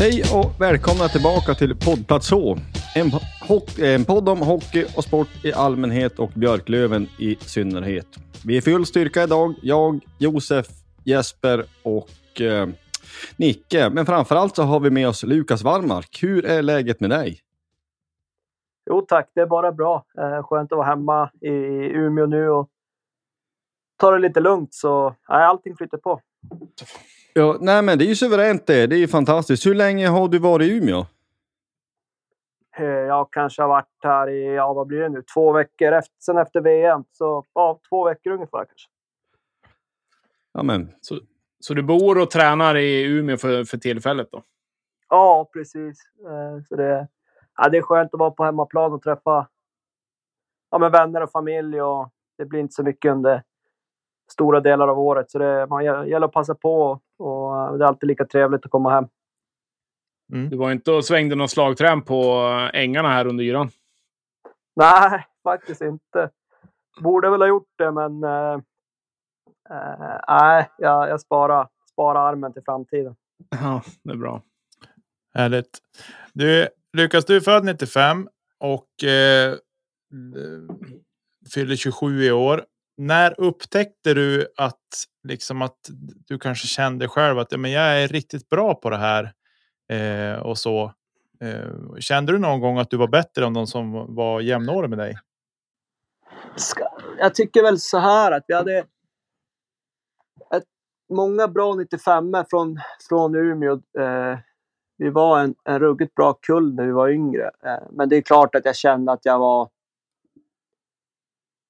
Hej och välkomna tillbaka till poddplats H. En, eh, en podd om hockey och sport i allmänhet och Björklöven i synnerhet. Vi är full styrka idag. Jag, Josef, Jesper och eh, Nicke. Men framförallt så har vi med oss Lukas Wallmark. Hur är läget med dig? Jo tack, det är bara bra. Eh, skönt att vara hemma i Umeå nu och ta det lite lugnt så nej, allting flyter på. Ja, nej men det är ju suveränt det. Det är ju fantastiskt. Hur länge har du varit i Umeå? Eh, jag kanske har varit här i, ja vad blir det nu, två veckor efter, sen efter VM. Så ja, två veckor ungefär kanske. Ja, men Så, så du bor och tränar i Umeå för, för tillfället då? Ja, precis. Eh, så det, ja, det är skönt att vara på hemmaplan och träffa ja, men vänner och familj. Och det blir inte så mycket under stora delar av året. Så det man gä- gäller att passa på och, det är alltid lika trevligt att komma hem. Du var inte och svängde någon slagträn på ängarna här under yran? Nej, faktiskt inte. Borde väl ha gjort det, men eh, eh, nej, jag, jag sparar, sparar armen till framtiden. Ja, det är bra. Härligt. Du, Lukas, du är född 95 och eh, fyller 27 i år. När upptäckte du att, liksom att du kanske kände själv att ja, men jag är riktigt bra på det här eh, och så? Eh, kände du någon gång att du var bättre än de som var jämnåriga med dig? Jag tycker väl så här att vi hade ett, många bra 95 från, från Umeå. Eh, vi var en, en ruggigt bra kull när vi var yngre. Eh, men det är klart att jag kände att jag var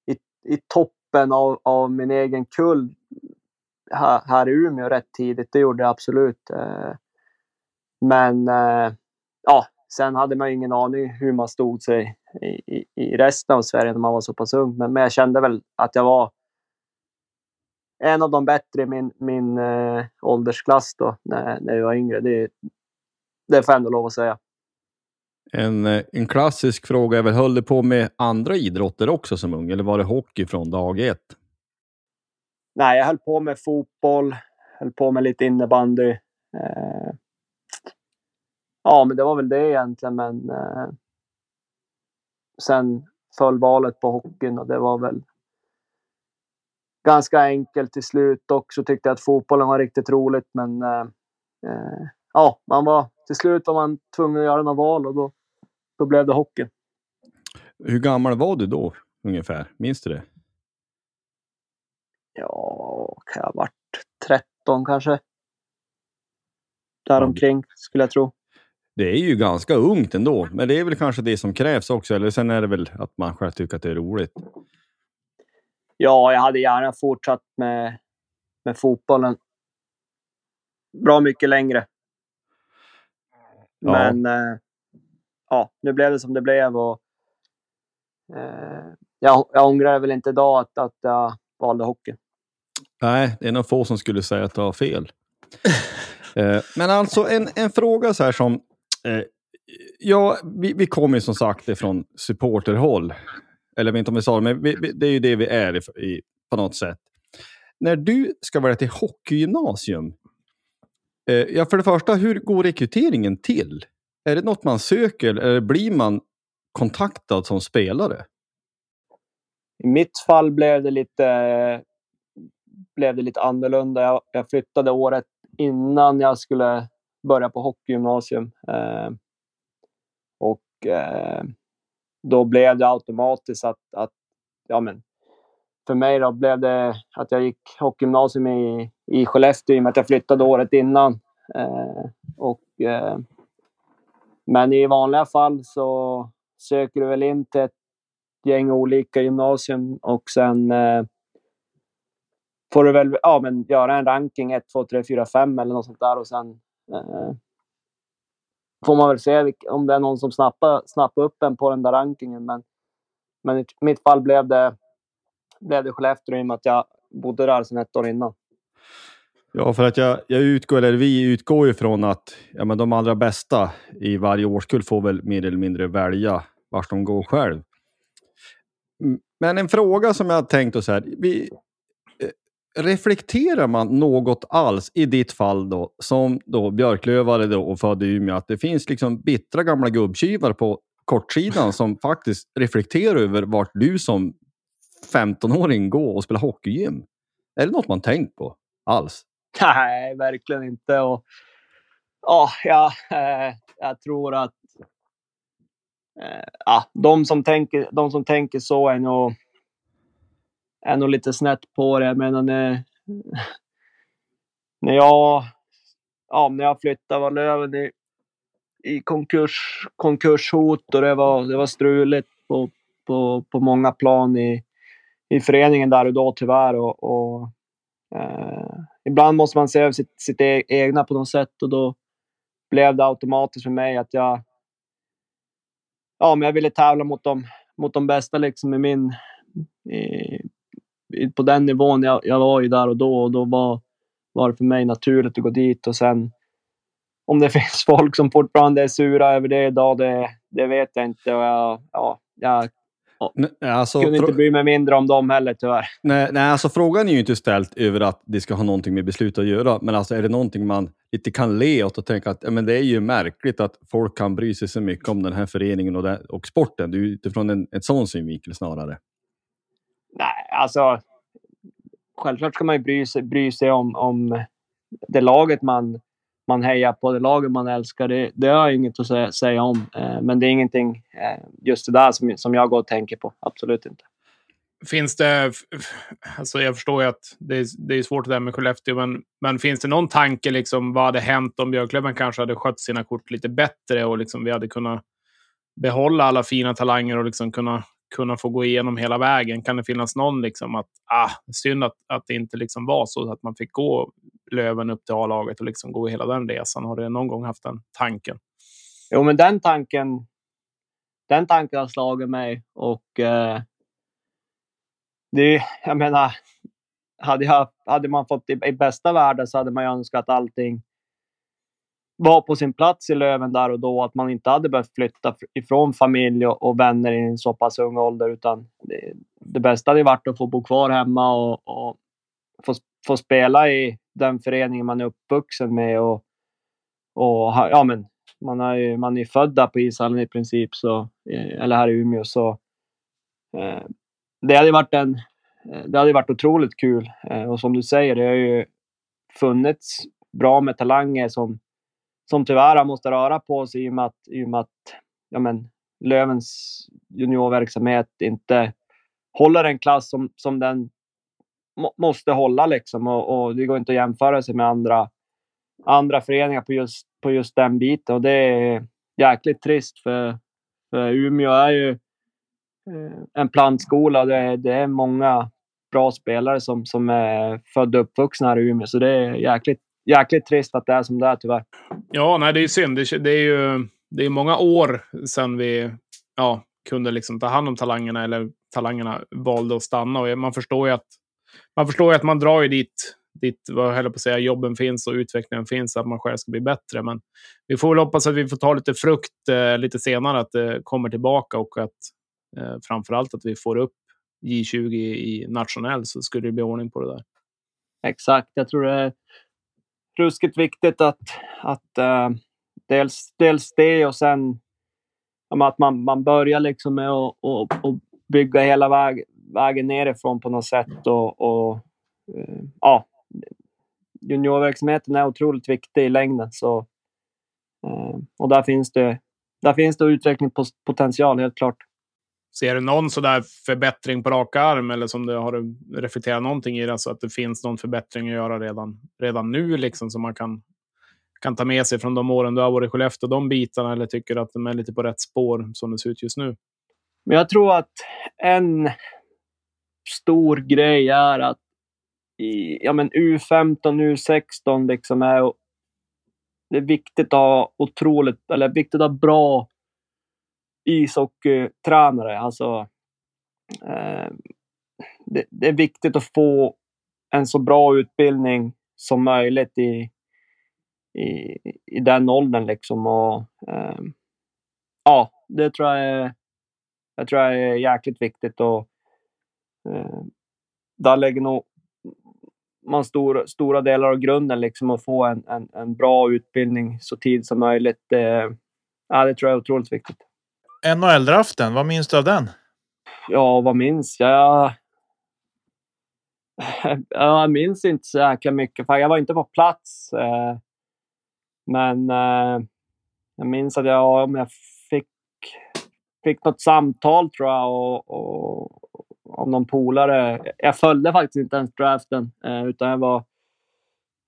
i, i toppen av, av min egen kull här, här i Umeå rätt tidigt. Det gjorde jag absolut. Eh. Men eh, ja, sen hade man ju ingen aning hur man stod sig i, i, i resten av Sverige när man var så pass ung. Men, men jag kände väl att jag var en av de bättre i min, min äh, åldersklass då, när, när jag var yngre. Det, det får jag ändå lov att säga en, eh, en klassisk fråga är väl, höll du på med andra idrotter också som ung? Eller var det hockey från dag ett? Nej, jag höll på med fotboll, höll på med lite innebandy. Eh, ja, men det var väl det egentligen. Men eh, sen föll valet på hockeyn och det var väl ganska enkelt till slut. också. tyckte jag att fotbollen var riktigt roligt, men eh, eh, ja, man var, till slut var man tvungen att göra några val och då, då blev det hockeyn. Hur gammal var du då ungefär? Minns du det? Ja, kan jag ha varit 13 kanske? Däromkring skulle jag tro. Det är ju ganska ungt ändå, men det är väl kanske det som krävs också. Eller sen är det väl att man själv tycker att det är roligt. Ja, jag hade gärna fortsatt med, med fotbollen bra mycket längre. Ja. Men eh, ja, nu blev det som det blev och eh, jag, jag ångrar väl inte idag att, att jag valde hockey. Nej, det är nog få som skulle säga att du har fel. eh, men alltså en, en fråga så här som... Eh, ja, vi, vi kommer ju som sagt ifrån supporterhåll. Eller jag vet inte om vi sa det, men vi, vi, det är ju det vi är i, i, på något sätt. När du ska välja till hockeygymnasium. Eh, ja, för det första, hur går rekryteringen till? Är det något man söker eller blir man kontaktad som spelare? I mitt fall blev det lite, blev det lite annorlunda. Jag, jag flyttade året innan jag skulle börja på hockeygymnasium. Eh, och eh, då blev det automatiskt att, att ja, men, för mig då blev det att jag gick hockeygymnasium i, i Skellefteå i och med att jag flyttade året innan. Eh, och, eh, men i vanliga fall så söker du väl in till ett gäng olika gymnasium och sen eh, får du väl ja, men göra en ranking 1, 2, 3, 4, 5 eller något sånt där och sen eh, får man väl se om det är någon som snappar, snappar upp en på den där rankingen. Men, men i mitt fall blev det, blev det Skellefteå i och med att jag bodde där sedan ett år innan. Ja, för att jag, jag utgår, eller vi utgår ju från att ja, men de allra bästa i varje årskull får väl mer eller mindre välja vart de går själv. Men en fråga som jag har tänkt och så här. Vi, eh, reflekterar man något alls i ditt fall då, som då Björklövare då och född i Umeå, att det finns liksom bittra gamla gubbtjuvar på kortsidan som faktiskt reflekterar över vart du som 15-åring går och spelar hockeygym? Är det något man tänkt på alls? Nej, verkligen inte. Och, ja, ja, eh, jag tror att eh, ja, de, som tänker, de som tänker så är nog, är nog lite snett på det. Jag menar, när, när, jag, ja, när jag flyttade var Löven i, i konkurs, konkurshot och det var, det var struligt på, på, på många plan i, i föreningen där och då tyvärr. Och, och eh, ibland måste man se över sitt, sitt e-, egna på något sätt och då blev det automatiskt för mig att jag ja, men jag ville tävla mot de, mot de bästa liksom i min i, på den nivån jag, jag var ju där och då och då var, var det för mig naturligt att gå dit och sen om det finns folk som fortfarande är sura över det idag, det, det vet jag inte. Och jag, ja, jag Nej, alltså, kunde inte bry mig mindre om dem heller tyvärr. Nej, nej, alltså frågan är ju inte ställd över att det ska ha någonting med beslut att göra, men alltså är det någonting man lite kan le åt och tänka att men det är ju märkligt att folk kan bry sig så mycket om den här föreningen och, det, och sporten. Det är ju utifrån en, en sån synvinkel snarare. Nej, alltså. Självklart ska man ju bry sig, bry sig om, om det laget man, man hejar på, det laget man älskar. Det, det har jag inget att säga, säga om. Eh, men det är ingenting, eh, just det där, som, som jag går och tänker på. Absolut inte. Finns det, alltså jag förstår ju att det är, det är svårt det där med Skellefteå, men, men finns det någon tanke liksom vad hade hänt om Björklöven kanske hade skött sina kort lite bättre och liksom vi hade kunnat behålla alla fina talanger och liksom kunna, kunna få gå igenom hela vägen? Kan det finnas någon liksom att, ah, synd att, att det inte liksom var så att man fick gå Löven upp till A-laget och liksom gå hela den resan? Har du någon gång haft den tanken? Jo, men den tanken, den tanken har slagit mig och eh, det, jag menar, hade, jag, hade man fått i, i bästa världen så hade man ju önskat allting var på sin plats i Löven där och då. Att man inte hade behövt flytta ifrån familj och, och vänner i en så pass ung ålder. Utan det, det bästa hade varit att få bo kvar hemma och, och få, få spela i den föreningen man är uppvuxen med. Och, och ja, men, man, är ju, man är född där på ishallen i princip, så, eh, eller här i Umeå. Så, eh, det hade varit en eh, det hade varit otroligt kul. Eh, och som du säger, det har ju funnits bra med talanger som, som tyvärr måste röra på sig i och med att, i och med att ja, men, Lövens juniorverksamhet inte håller en klass som, som den må, måste hålla. Liksom. Och, och, det går inte att jämföra sig med andra, andra föreningar på just, på just den biten. Och det är jäkligt trist för, för Umeå är ju eh, en plantskola. Det, det är många, bra spelare som, som är födda och uppvuxna här i Umeå. Så det är jäkligt, jäkligt trist att det är som det är tyvärr. Ja, nej, det är synd. Det, det är ju det är många år sedan vi ja, kunde liksom ta hand om talangerna eller talangerna valde att stanna. Och man förstår ju att man, förstår ju att man drar ju dit, dit vad jag på att säga, jobben finns och utvecklingen finns, att man själv ska bli bättre. Men vi får väl hoppas att vi får ta lite frukt eh, lite senare, att det kommer tillbaka och att eh, framför allt att vi får upp J20 i nationell så skulle det bli ordning på det där. Exakt. Jag tror det är ruskigt viktigt att, att uh, dels, dels det och sen att man, man börjar liksom med att och, och bygga hela väg, vägen nerifrån på något sätt. Och, och uh, ja, juniorverksamheten är otroligt viktig i längden. Så, uh, och där finns det, där finns det utvecklingspotential, helt klart. Ser du någon sådär förbättring på rak arm eller som du har reflekterat någonting i det så att det finns någon förbättring att göra redan, redan nu liksom som man kan, kan ta med sig från de åren du har varit i Skellefteå, de bitarna eller tycker att de är lite på rätt spår som det ser ut just nu? Men jag tror att en stor grej är att i ja, men U15, U16 liksom är det är viktigt att ha otroligt, eller viktigt att ha bra ishockeytränare. Alltså, eh, det, det, är viktigt att få en så bra utbildning som möjligt i, i, i den åldern. Liksom. Och, eh, ja, det tror jag är, jag tror jag är jäkligt viktigt. Och, där lägger nog man stor, stora delar av grunden, liksom, att få en, en, en bra utbildning så tidigt som möjligt. Det, ja, det tror jag är otroligt viktigt. NHL-draften, vad minns du av den? Ja, vad minns jag? Jag minns inte så jäkla mycket, för jag var inte på plats. Eh, men eh, jag minns att jag, om jag fick, fick något samtal, tror jag, och, och, om någon polare. Jag följde faktiskt inte ens draften, eh, utan jag var,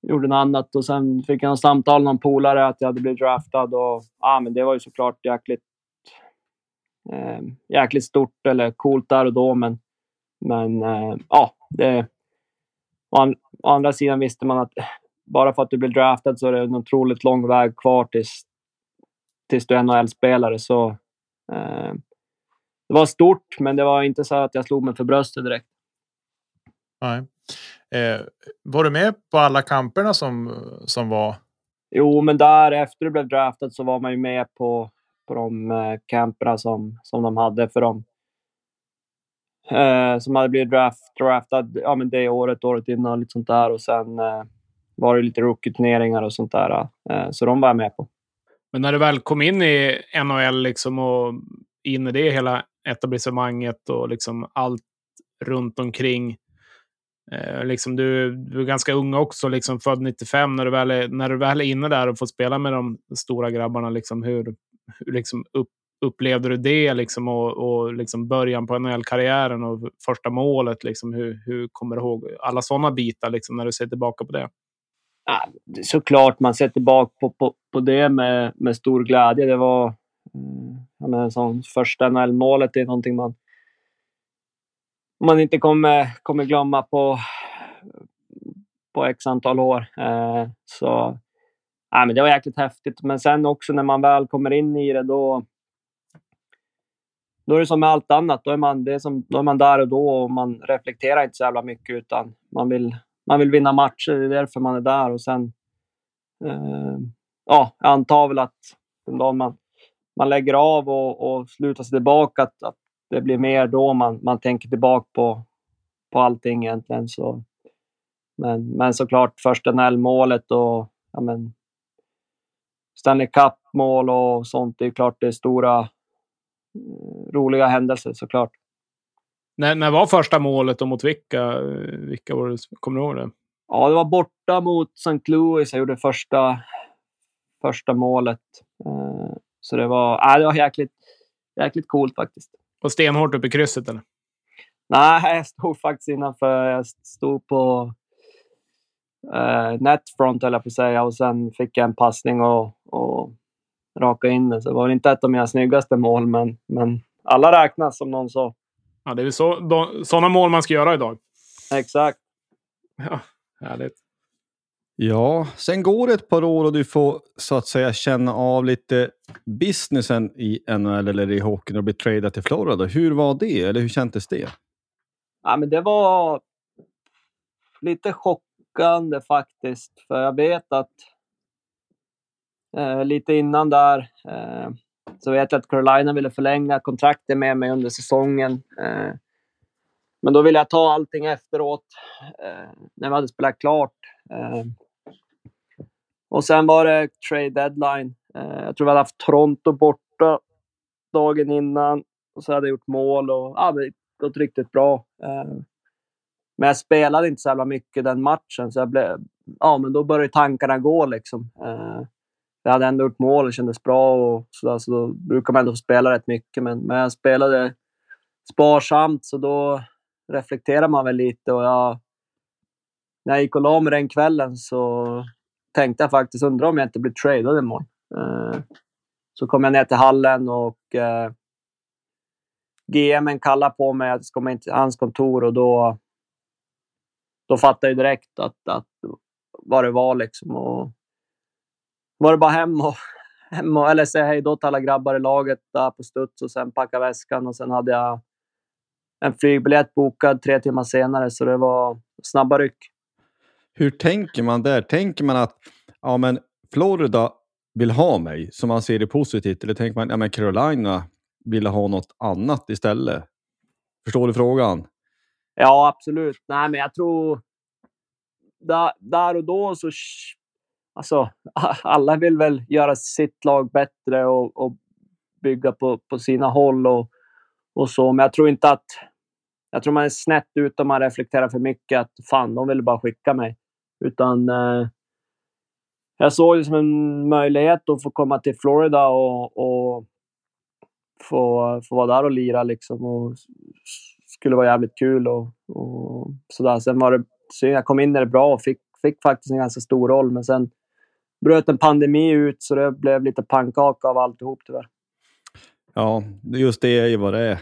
gjorde något annat. Och sen fick jag en samtal av någon polare att jag hade blivit draftad. Och, ah, men det var ju såklart jäkligt eh, jäkligt stort eller coolt där och då, men, men eh, ja, det, å, å, andra sidan visste man att bara för att du blir draftad så är det en otroligt lång väg kvar tills, tills du är NHL-spelare. Så eh, det var stort, men det var inte så att jag slog mig för bröstet direkt. Nej. Eh, var du med på alla kamperna som, som var? Jo, men där efter du blev draftad så var man ju med på på de eh, camperna som, som de hade för dem. Eh, som hade blivit draft, draftad ja, men det året, året innan och lite sånt där. Och sen eh, var det lite rookie-turneringar och sånt där. Eh, så de var jag med på. Men när du väl kom in i NHL liksom och in i det hela etablissemanget och liksom allt runt omkring. Eh, liksom du, du är ganska ung också, liksom född 95. När du, väl är, när du väl är inne där och får spela med de stora grabbarna, liksom hur, hur liksom upp, upplevde du det liksom, och, och liksom början på NHL-karriären och första målet? Liksom, hur, hur kommer du ihåg alla sådana bitar liksom, när du ser tillbaka på det? Ja, såklart man ser tillbaka på, på, på det med, med stor glädje. Det var Mm. ja, men som första NHL-målet. Är någonting man, man inte kommer, kommer glömma på, på x antal år. Eh, så ja, men det var jäkligt häftigt. Men sen också när man väl kommer in i det, då, då är det som med allt annat. Då är, man, det är som, då är man där och då och man reflekterar inte så jävla mycket utan man vill, man vill vinna matcher. Det är därför man är där. Och sen, eh, ja, jag antar väl att den dagen man, man lägger av och, och slutar sig tillbaka, att, att det blir mer då man, man tänker tillbaka på, på allting egentligen. Så, men, men såklart första NL-målet och ja, men, Stanley Cup-mål och sånt. Det är klart det är stora, eh, roliga händelser såklart. När, när var första målet och mot vilka? Vilka var det? Kommer du ihåg det? Ja, det var borta mot St. Louis. Jag gjorde första, första målet. Så det var, äh, det var jäkligt, jäkligt coolt faktiskt. Och stenhårt upp i krysset eller? Nej, jag stod faktiskt innanför. Jag stod på eh, netfront, eller på att säga. Och sen fick jag en passning och, och raka in den. Så det var inte ett av mina snyggaste mål, men, men alla räknas som någon sa. Ja, det är så, sådana mål man ska göra idag. Exakt. Ja, härligt. Ja, sen går det ett par år och du får så att säga känna av lite businessen i NHL eller i hockeyn och bli tradad till Florida. Hur var det? Eller hur kändes det? Ja, men det var lite chockande faktiskt. För jag vet att eh, lite innan där eh, så vet jag att Carolina ville förlänga kontraktet med mig under säsongen. Eh, men då ville jag ta allting efteråt, eh, när vi hade spelat klart. Eh, och sen var det trade deadline. Eh, jag tror vi hade haft Toronto borta dagen innan. Och så hade jag gjort mål och ja, det gått riktigt bra. Eh, men jag spelade inte så jävla mycket den matchen, så jag blev, ja, men då började tankarna gå. Liksom. Eh, jag hade ändå gjort mål och kändes bra. Och så, där, så då brukar man ändå få spela rätt mycket. Men, men jag spelade sparsamt, så då reflekterar man väl lite. Och jag, när jag gick och la mig den kvällen så tänkte jag faktiskt, undra om jag inte blir tradad imorgon. Eh, så kom jag ner till hallen och eh, GM kallade på mig att jag ska komma in till hans kontor och då, då fattade jag direkt att, att vad det var. Liksom. Och var det bara hem och, hem och eller säga hej då till alla grabbar i laget där på studs och sen packa väskan och sen hade jag en flygbiljett bokad tre timmar senare så det var snabba ryck. Hur tänker man där? Tänker man att ja, men Florida vill ha mig, som man ser det positivt? Eller tänker man ja, men Carolina vill ha något annat istället? Förstår du frågan? Ja, absolut. Nej, men jag tror... Där, där och då så... Alltså, alla vill väl göra sitt lag bättre och, och bygga på, på sina håll och, och så. Men jag tror inte att... Jag tror man är snett ut om man reflekterar för mycket att fan, de ville bara skicka mig. Utan eh, jag såg det som en möjlighet att få komma till Florida och, och få, få vara där och lira. Liksom, och skulle vara jävligt kul. Och, och sådär. Sen var det synd. Jag kom in där det bra och fick, fick faktiskt en ganska stor roll. Men sen bröt en pandemi ut så det blev lite pannkaka av alltihop tyvärr. Ja, just det är ju vad det är.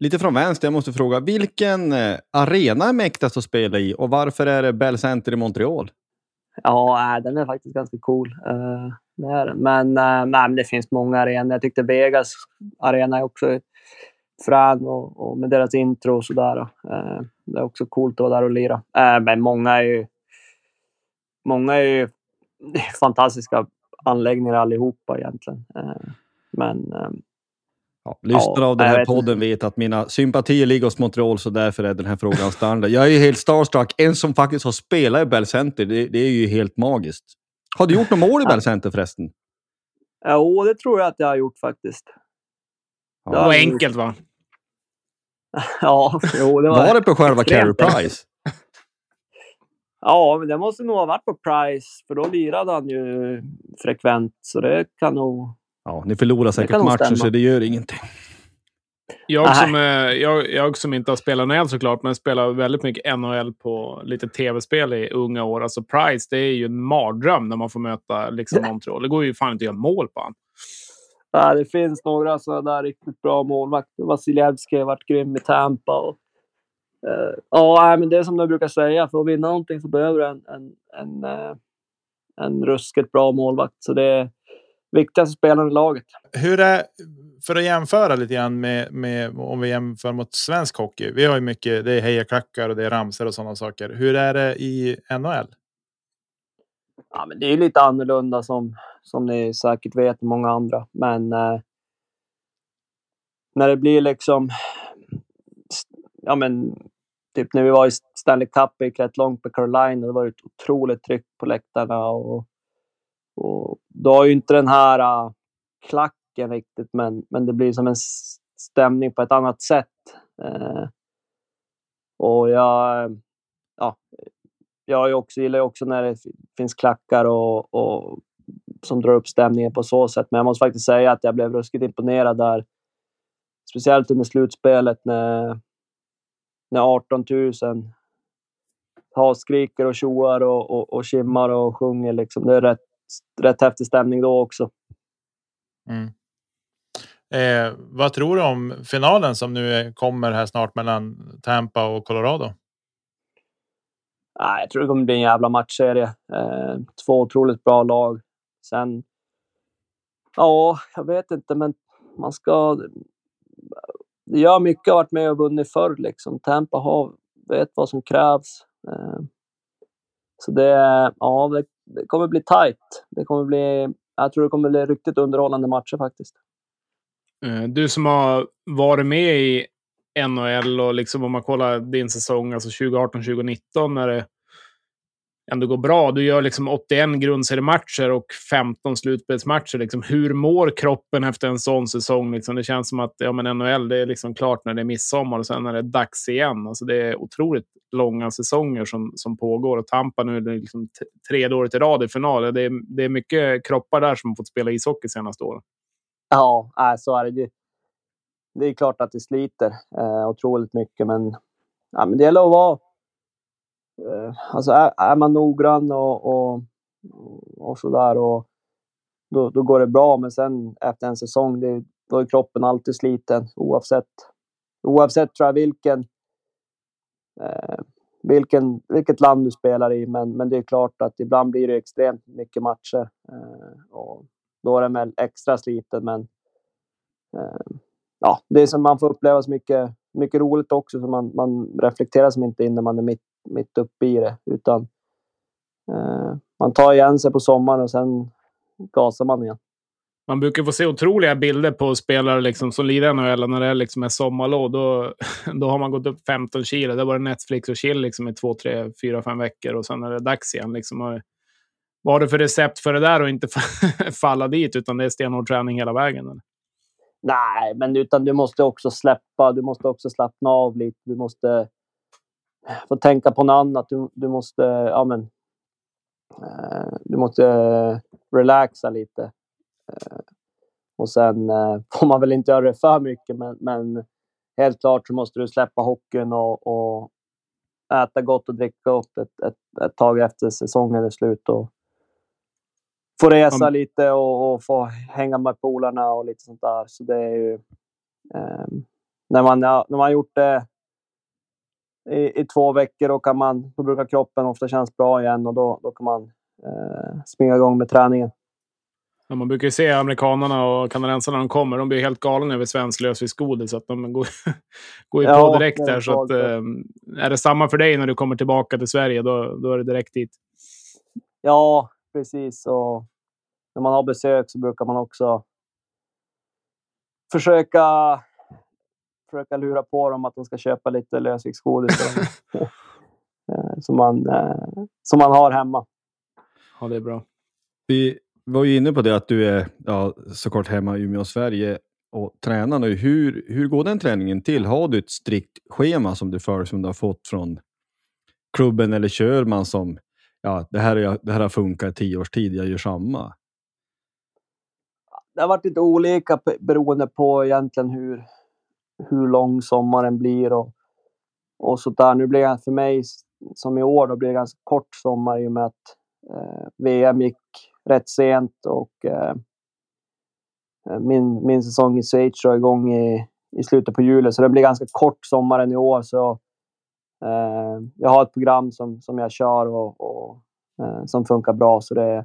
Lite från vänster, jag måste fråga. Vilken eh, arena är mäktigast att spela i och varför är det Bell Center i Montreal? Ja, eh, den är faktiskt ganska cool. Uh. Men, uh, nej, men det finns många arenor. Jag tyckte Vegas arena är också frän och, och med deras intro och sådär. Uh, det är också coolt att vara där och lira. men många är ju, många är ju fantastiska anläggningar allihopa egentligen. men Ja, lyssnare av den här podden vet att mina sympatier ligger hos Montreal, så därför är den här frågan standard. Jag är ju helt starstruck. En som faktiskt har spelat i Bell Center, det, det är ju helt magiskt. Har du gjort något mål i Bell Center förresten? Jo, det tror jag att jag har gjort faktiskt. Ja. Det var enkelt va? ja, jo, det var... Var det på själva Carey Price? Ja, men det måste nog ha varit på Price, för då lirade han ju frekvent. Så det kan nog Ja, ni förlorar säkert matcher så det gör ingenting. Jag som, jag, jag som inte har spelat NHL såklart, men spelar väldigt mycket NHL på lite tv-spel i unga år. Alltså Price, det är ju en mardröm när man får möta liksom, Montreal. Det går ju fan inte att göra mål på honom. Ja, det finns några sådana där riktigt bra målvakter. Vasiljevskij har varit grym i Tampa. Och, uh, ja, men det är som du brukar säga, för att vinna någonting så behöver du en, en, en, uh, en ruskigt bra målvakt. Så det, viktigaste spelaren i laget. Hur är, för att jämföra lite grann med, med om vi jämför mot svensk hockey. Vi har ju mycket, det är hejaklackar och det är ramser och sådana saker. Hur är det i NHL? Ja, men det är lite annorlunda som, som ni säkert vet, många andra. Men eh, när det blir liksom... Ja, men typ när vi var i Stanley Cup gick rätt långt på Carolina. Det var ett otroligt tryck på läktarna och och du har ju inte den här uh, klacken riktigt, men, men det blir som en stämning på ett annat sätt. Uh, och jag, ja, jag också, gillar också när det finns klackar och, och, som drar upp stämningen på så sätt. Men jag måste faktiskt säga att jag blev ruskigt imponerad där. Speciellt under slutspelet när, när 18 000 har skriker och tjoar och, och, och kimmar och sjunger. Liksom. Det är rätt rätt häftig stämning då också. Mm. Eh, vad tror du om finalen som nu kommer här snart mellan Tampa och Colorado? Nej, jag tror det kommer bli en jävla matchserie. Eh, två otroligt bra lag. Sen... Ja, jag vet inte, men man ska... Det gör mycket att ha varit med och vunnit förr. Liksom. Tampa har, vet vad som krävs. Eh, så det, ja, det, det kommer bli tight. Det kommer bli, jag tror det kommer bli riktigt underhållande matcher faktiskt. Eh, du som har varit med i NHL och liksom om man kollar din säsong, alltså 2018-2019 när det ändå går bra. Du gör liksom 81 grundseriematcher och 15 slutspelsmatcher. Liksom. Hur mår kroppen efter en sån säsong? Liksom? Det känns som att ja, men NHL det är liksom klart när det är midsommar och sen är det dags igen. Alltså, det är otroligt långa säsonger som, som pågår. Och Tampa nu är det liksom tredje året i rad i final. Det är, det är mycket kroppar där som har fått spela ishockey senaste åren. Ja, så är det. Det är klart att det sliter eh, otroligt mycket, men, ja, men det gäller att vara Eh, alltså är, är, man noggrann och, och, och sådär, och då, då går det bra. Men sen efter en säsong, det, då är kroppen alltid sliten oavsett, oavsett tror jag vilken, eh, vilken, vilket land du spelar i. Men, men det är klart att ibland blir det extremt mycket matcher eh, och då är den väl extra sliten. Men eh, ja, det är som man får uppleva så mycket, mycket roligt också, så man, man reflekterar som inte in när man är mitt mitt uppe i det. Utan eh, man tar igen sig på sommaren och sen gasar man igen. Man brukar få se otroliga bilder på spelare liksom som lirar NHL när det är liksom är sommarlov. Då, då har man gått upp 15 kilo. Det var Netflix och chill liksom i två, tre, fyra, fem veckor och sen är det dags igen. Liksom. Vad har du för recept för det där och inte falla dit, utan det är stenhård träning hela vägen? Eller? Nej, men utan du måste också släppa. Du måste också slappna av lite. Du måste få tänka på något annat. Du, du måste, ja men, eh, du måste relaxa lite. Eh, och sen eh, får man väl inte göra det för mycket, men, men helt klart så måste du släppa hockeyn och, och äta gott och dricka gott ett, ett, ett tag efter säsongen är slut. Och få resa mm. lite och, och, få hänga med polarna och lite sånt där. Så det är ju... Eh, när, man, när man har gjort det i, i två veckor och kan man, då brukar kroppen ofta kännas bra igen och då, då kan man eh, springa igång med träningen. Ja, man brukar ju se amerikanerna och kanadensarna när de kommer. De blir helt galna över svensk lösviktsgodis. de går, går ju ja, på direkt där. Så att, eh, är det samma för dig när du kommer tillbaka till Sverige, då, då är det direkt dit. Ja, precis. Och när man har besök så brukar man också försöka försöka lura på dem att de ska köpa lite lösviktsgodis eh, som, man, eh, som man har hemma. Ja, det är bra. Vi var ju inne på det att du är ja, såklart hemma i Umeå, Sverige och tränar nu. Hur, hur går den träningen till? Har du ett strikt schema som du för som du har fått från klubben eller kör man som ja, det här, är, det här har funkat i tio års tid, jag gör samma? Det har varit lite olika beroende på egentligen hur, hur lång sommaren blir och, och så där. Nu blir det för mig, som i år, då blir det ganska kort sommar i och med att eh, VM gick rätt sent och eh, eh, min, min säsong i Schweiz drar igång i, i slutet på juli. Så det blir ganska kort sommaren i år. Så, eh, jag har ett program som, som jag kör och, och eh, som funkar bra. Så det,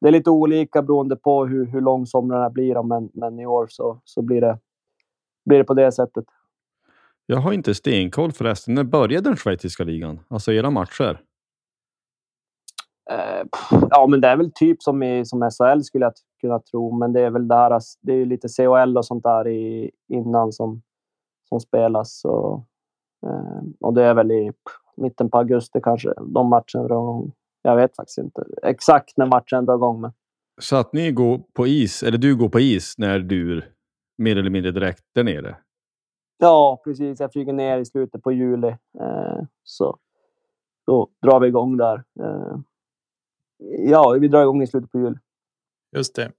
det är lite olika beroende på hur, hur lång somrarna blir. Men, men i år så, så blir det blir det på det sättet. Jag har inte stenkoll förresten. När började den schweiziska ligan? Alltså era matcher? Uh, ja, men det är väl typ som i som SHL skulle jag kunna tro. Men det är väl där, det är lite CHL och sånt där i, innan som, som spelas. Så, uh, och det är väl i mitten på augusti kanske de matcherna drar igång. Jag vet faktiskt inte exakt när matchen drar igång. Men... Så att ni går på is, eller du går på is när du mer eller mindre direkt där nere? Ja, precis. Jag flyger ner i slutet på juli. Eh, så då drar vi igång där. Eh, ja, vi drar igång i slutet på juli. Just det.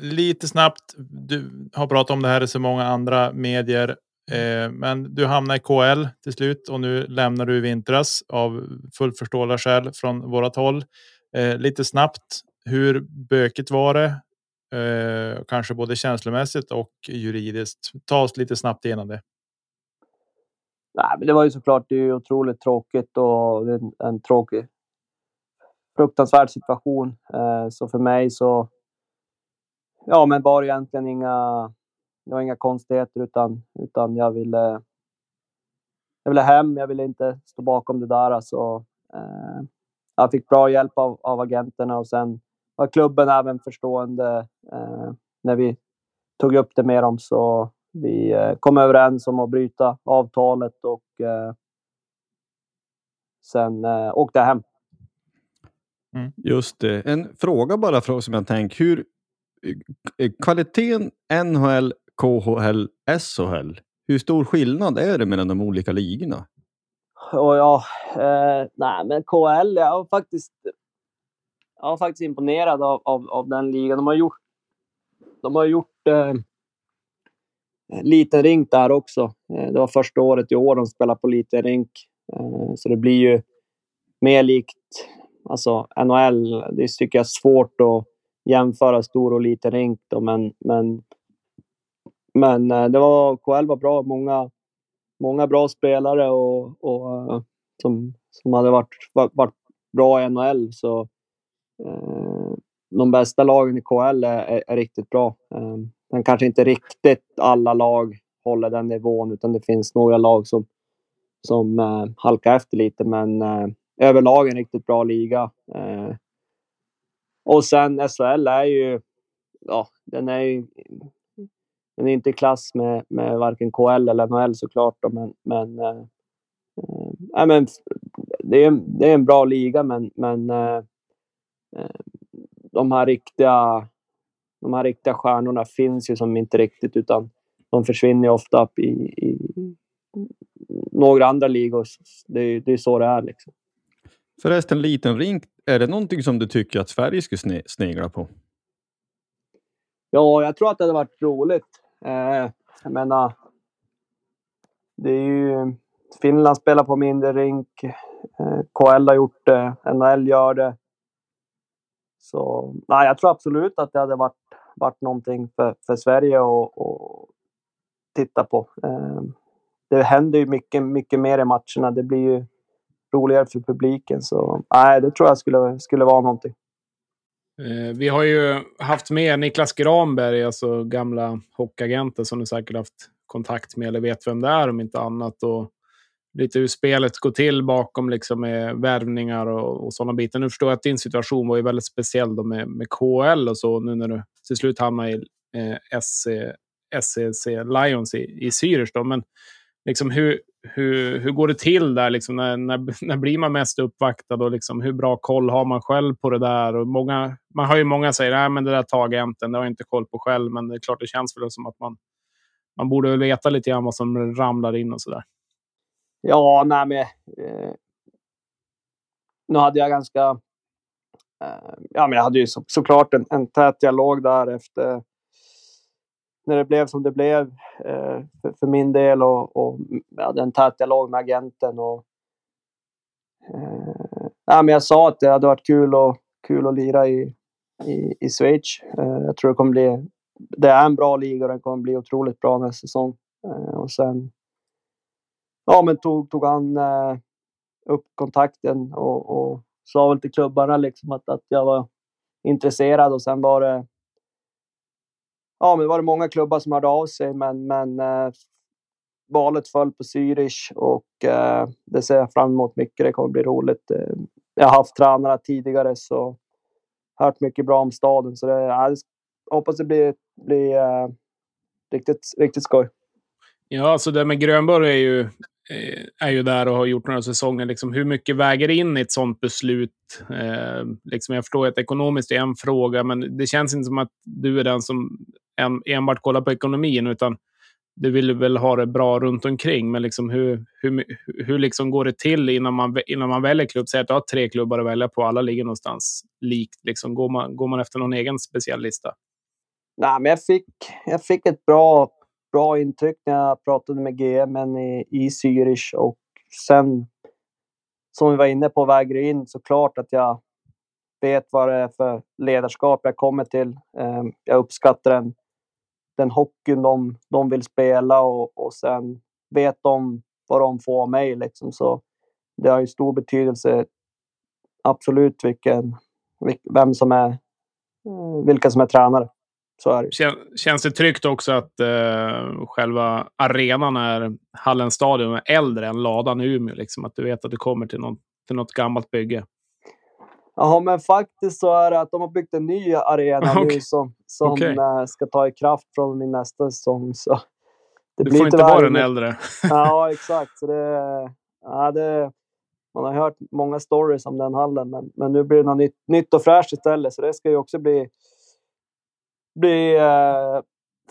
Lite snabbt. Du har pratat om det här i så många andra medier. Eh, men du hamnar i KL till slut och nu lämnar du i vintras av fullt förståeliga skäl från vårat håll. Eh, lite snabbt. Hur bökigt var det? Eh, kanske både känslomässigt och juridiskt. Ta oss lite snabbt igenom det. Nej, men det var ju såklart det är otroligt tråkigt och det är en, en tråkig, fruktansvärd situation. Eh, så för mig så, ja, men var egentligen inga, det var inga konstigheter utan, utan jag ville, jag ville hem. Jag ville inte stå bakom det där. Alltså, eh, jag fick bra hjälp av, av agenterna och sen var klubben även förstående eh, när vi tog upp det med dem. Så vi eh, kom överens om att bryta avtalet och eh, sen åkte jag hem. Mm. Just det. En fråga bara för som jag tänker. Hur kvaliteten NHL, KHL, SHL. Hur stor skillnad är det mellan de olika ligorna? Och ja, eh, nej, men KHL, jag har faktiskt, jag var faktiskt imponerad av, av, av den ligan. De har gjort, de har gjort eh, eh liten rink där också. Eh, det var första året i år de spelade på liten rink. Eh, så det blir ju mer likt alltså NHL. Det tycker jag är svårt att jämföra stor och liten rink då, men, men, men eh, det var, KL var bra. Många, många bra spelare och, och eh, som, som hade varit, varit bra i NHL. Så, Eh, de bästa lagen i KL är, är, är riktigt bra. Eh, men kanske inte riktigt alla lag håller den nivån, utan det finns några lag som, som eh, halkar efter lite. Men eh, överlag en riktigt bra liga. Eh, och sen SHL är ju, ja, den är ju den är inte i klass med, med varken KL eller NHL såklart. Då, men men, eh, äh, men det, är, det är en bra liga, men, men äh, de här riktiga de här riktiga stjärnorna finns ju som inte riktigt utan de försvinner ofta upp i, i några andra ligor. Det är, det är så det är. Liksom. Förresten, liten rink. Är det någonting som du tycker att Sverige skulle sne snegla på? Ja, jag tror att det hade varit roligt. Eh, jag menar, det är ju... Finland spelar på mindre rink. Eh, KL har gjort det. NHL gör det. Så nej, jag tror absolut att det hade varit, varit någonting för, för Sverige att, titta på. Eh, det händer ju mycket, mycket mer i matcherna. Det blir ju roligare för publiken. Så nej, det tror jag skulle, skulle vara någonting. Eh, vi har ju haft med Niklas Granberg, alltså gamla hockeyagenten som du säkert haft kontakt med eller vet vem det är om inte annat. Och lite hur spelet går till bakom liksom med värvningar och, och sådana bitar. Nu förstår jag att din situation var ju väldigt speciell då med, med KL och så nu när du till slut hamnar i eh, SC, SCC Lions i, i Zürich. Då. Men liksom hur, hur, hur går det till där? Liksom, när, när, när blir man mest uppvaktad? Och liksom, hur bra koll har man själv på det där? Och många, man har ju många säger att det där tar agenten, det har jag inte koll på själv. Men det är klart, det känns väl som att man, man borde väl veta lite grann vad som ramlar in och så där. Ja, nej men... Eh, nu hade jag ganska... Eh, ja, men jag hade ju så, såklart en, en tät dialog där efter när det blev som det blev eh, för, för, min del och, och jag hade en tät dialog med agenten. Och, eh, nej, men jag sa att det hade varit kul, och, kul att lira i, i, i Schweiz. Eh, jag tror det kommer bli... Det är en bra liga och den kommer bli otroligt bra nästa säsong. Eh, och sen ja, men tog, tog han eh, upp kontakten och, och sa väl till klubbarna liksom att, att jag var intresserad och sen var det ja, men var det många klubbar som hörde av sig, men, men eh, valet föll på Zürich och eh, det ser jag fram emot mycket. Det kommer bli roligt. Eh, jag har haft tränare tidigare så hört mycket bra om staden, så det, jag hoppas det blir, blir eh, riktigt, riktigt skoj. Ja, alltså det med Grönborg är ju Eh, är ju där och har gjort några säsonger. Liksom, hur mycket väger in i ett sånt beslut? Eh, liksom, jag förstår att ekonomiskt är en fråga, men det känns inte som att du är den som en, enbart kollar på ekonomin, utan du vill väl ha det bra runt omkring. Men liksom, hur, hur, hur liksom går det till innan man, innan man väljer klubb? Säg att du har tre klubbar att välja på, alla ligger någonstans likt. Liksom, går, man, går man efter någon egen speciell lista? Nej, men jag fick, jag fick ett bra bra intryck när jag pratade med GM i, i Zürich och sen som vi var inne på väger in såklart att jag vet vad det är för ledarskap jag kommer till. Ehm, jag uppskattar den, den hockeyn de, de vill spela och, och sen vet de vad de får av mig liksom. Så det har ju stor betydelse absolut vilken, vem som är, eh, vilka som är tränare. Så är det. Känns det tryggt också att uh, själva arenan är Hallens stadion är äldre än ladan i Umeå? Liksom, att du vet att du kommer till något, till något gammalt bygge? Ja, men faktiskt så är det att de har byggt en ny arena okay. nu som, som okay. uh, ska ta i kraft från min nästa säsong. Så det du blir får inte vara den äldre. ja, exakt. Så det, ja, det, man har hört många stories om den hallen, men, men nu blir det något nytt, nytt och fräscht istället. Så det ska ju också bli, bli eh,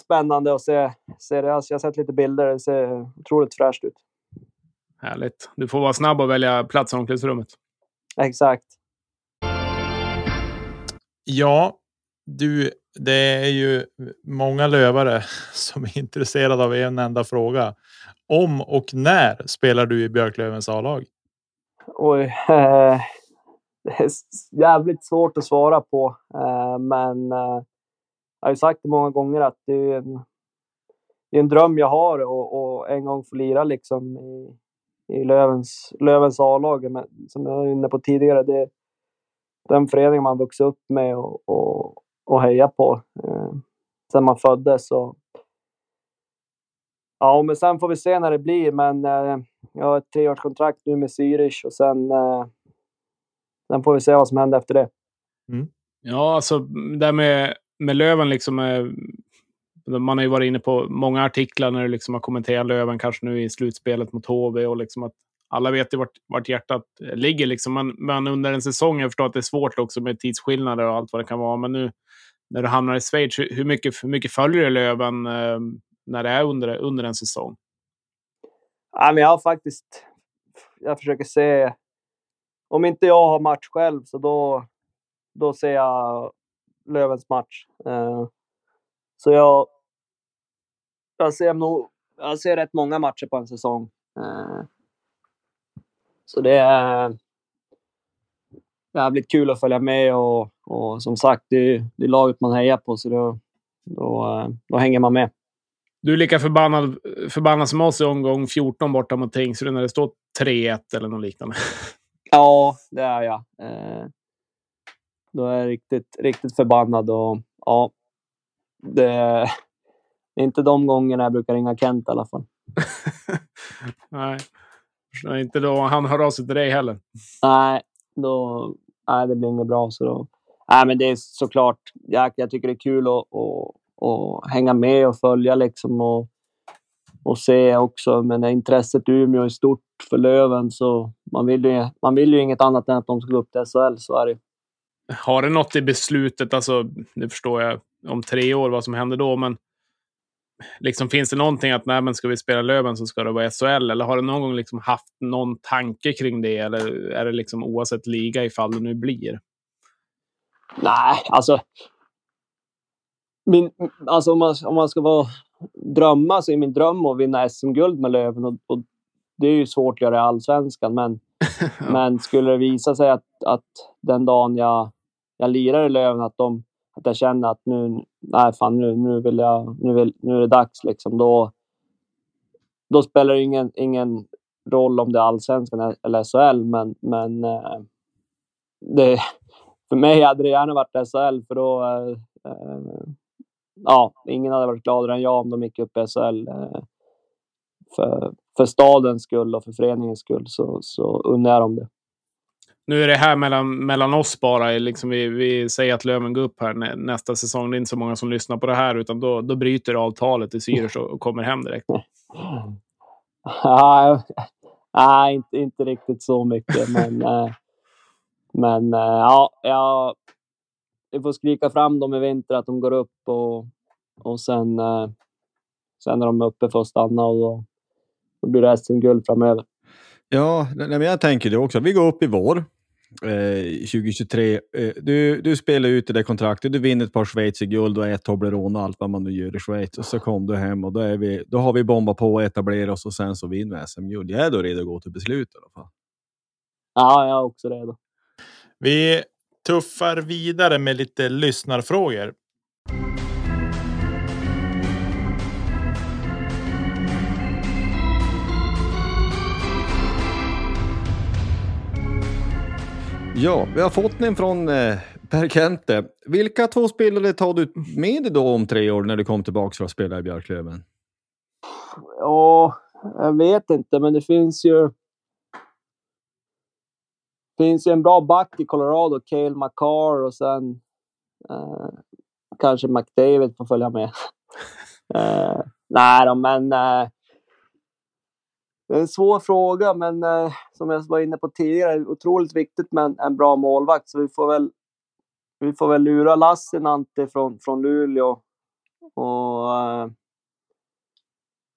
spännande att se, se det. Alltså, jag har sett lite bilder, det ser otroligt fräscht ut. Härligt. Du får vara snabb och välja plats i omklädningsrummet. Exakt. Ja, du, det är ju många lövare som är intresserade av en enda fråga. Om och när spelar du i Björklövens A-lag? Oj, eh, det är jävligt svårt att svara på. Eh, men eh, jag har ju sagt det många gånger att det är en, det är en dröm jag har och, en gång få lira liksom i, i Lövens, Lövens A-lag. Som jag var inne på tidigare. Det, den förening man vuxit upp med och, och, och heja på eh, sen man föddes. Och, ja, men sen får vi se när det blir. Men eh, jag har ett treårskontrakt nu med Zürich och sen, eh, sen får vi se vad som händer efter det. Mm. Ja, alltså det med, med Löven liksom. Eh, man har ju varit inne på många artiklar när du liksom har kommenterat Löven, kanske nu i slutspelet mot HV och liksom att alla vet ju vart, vart hjärtat ligger. Liksom. Men, men under en säsong, jag förstår att det är svårt också med tidsskillnader och allt vad det kan vara. Men nu när du hamnar i Schweiz, hur, hur mycket, hur mycket följer du Löven eh, när det är under, under en säsong? Ja, men jag har faktiskt... Jag försöker se... Om inte jag har match själv, så då, då ser jag Lövens match. Eh, så jag... Jag ser nog... Jag ser rätt många matcher på en säsong. Eh, så det är jävligt kul att följa med och, och som sagt, det är, det är laget man hejar på så då, då, då hänger man med. Du är lika förbannad, förbannad som oss i omgång 14 borta mot Tingsryd när det står 3-1 eller något liknande. Ja, det är jag. Då är jag riktigt, riktigt förbannad och ja, det är inte de gångerna jag brukar ringa Kent i alla fall. Nej. Inte då han hör av sig till dig heller. Nej, då, nej det blir inget bra. Så då, nej, men det är såklart, jag, jag tycker det är kul att, att, att hänga med och följa liksom och, och se också. Men intresset i Umeå är stort för Löven så man vill, ju, man vill ju inget annat än att de ska gå upp till SHL, så är det Har det något i beslutet, alltså nu förstår jag om tre år vad som händer då, men liksom, finns det någonting att nej, men ska vi spela Löven så ska det vara SHL? Eller har du någon gång liksom haft någon tanke kring det? Eller är det liksom oavsett liga ifall det nu blir? Nej, alltså. Min, alltså om, man, om man ska vara drömma så är min dröm att vinna SM-guld med Löven. Och, och, det är ju svårt att göra i allsvenskan, men, men skulle det visa sig att, att den dagen jag, jag lirar i Löven, att de att jag känner att nu, nej fan nu, nu vill jag, nu, vill, nu är det dags liksom. Då, då spelar det ingen, ingen roll om det är allsvenskan eller SHL, men, men eh, det, för mig hade det gärna varit SHL för då, eh, eh, ja, ingen hade varit gladare än jag om de gick upp i SHL. Eh, för, för stadens skull och för föreningens skull så, så unnar jag dem det. Nu är det här mellan, mellan oss bara. Liksom vi, vi säger att Löven går upp här nästa säsong. Det är inte så många som lyssnar på det här, utan då, då bryter avtalet i Zürich och, och kommer hem direkt. Nej, inte, inte riktigt så mycket. Men, eh, men eh, ja, ja, vi får skrika fram dem i vinter att de går upp och, och sen, eh, sen är de uppe för att stanna och då, då blir det SM-guld framöver. Ja, men jag tänker det också. Vi går upp i vår. 2023. Eh, eh, du, du spelar ut det där kontraktet, du vinner ett par Schweizer-guld och ett Toblerone och allt vad man nu gör i Schweiz. Och så kom du hem och då, är vi, då har vi bombat på och etablerat oss och sen så vinner vi SM-guld. Jag är då redo att gå till beslut i alla fall. Ja, jag är också redo. Vi tuffar vidare med lite lyssnarfrågor. Ja, vi har fått den från eh, Per Kente. Vilka två spelare tar du med dig då om tre år när du kommer tillbaka för att spela i Björklöven? Ja, jag vet inte, men det finns ju... Det finns ju en bra back i Colorado, Cale McCarr och sen eh, kanske McDavid får följa med. eh, nej då, men eh, det är en svår fråga, men eh, som jag var inne på tidigare, otroligt viktigt med en, en, bra målvakt. Så vi får väl, vi får väl lura Lassinantti från, från Luleå. Och, eh,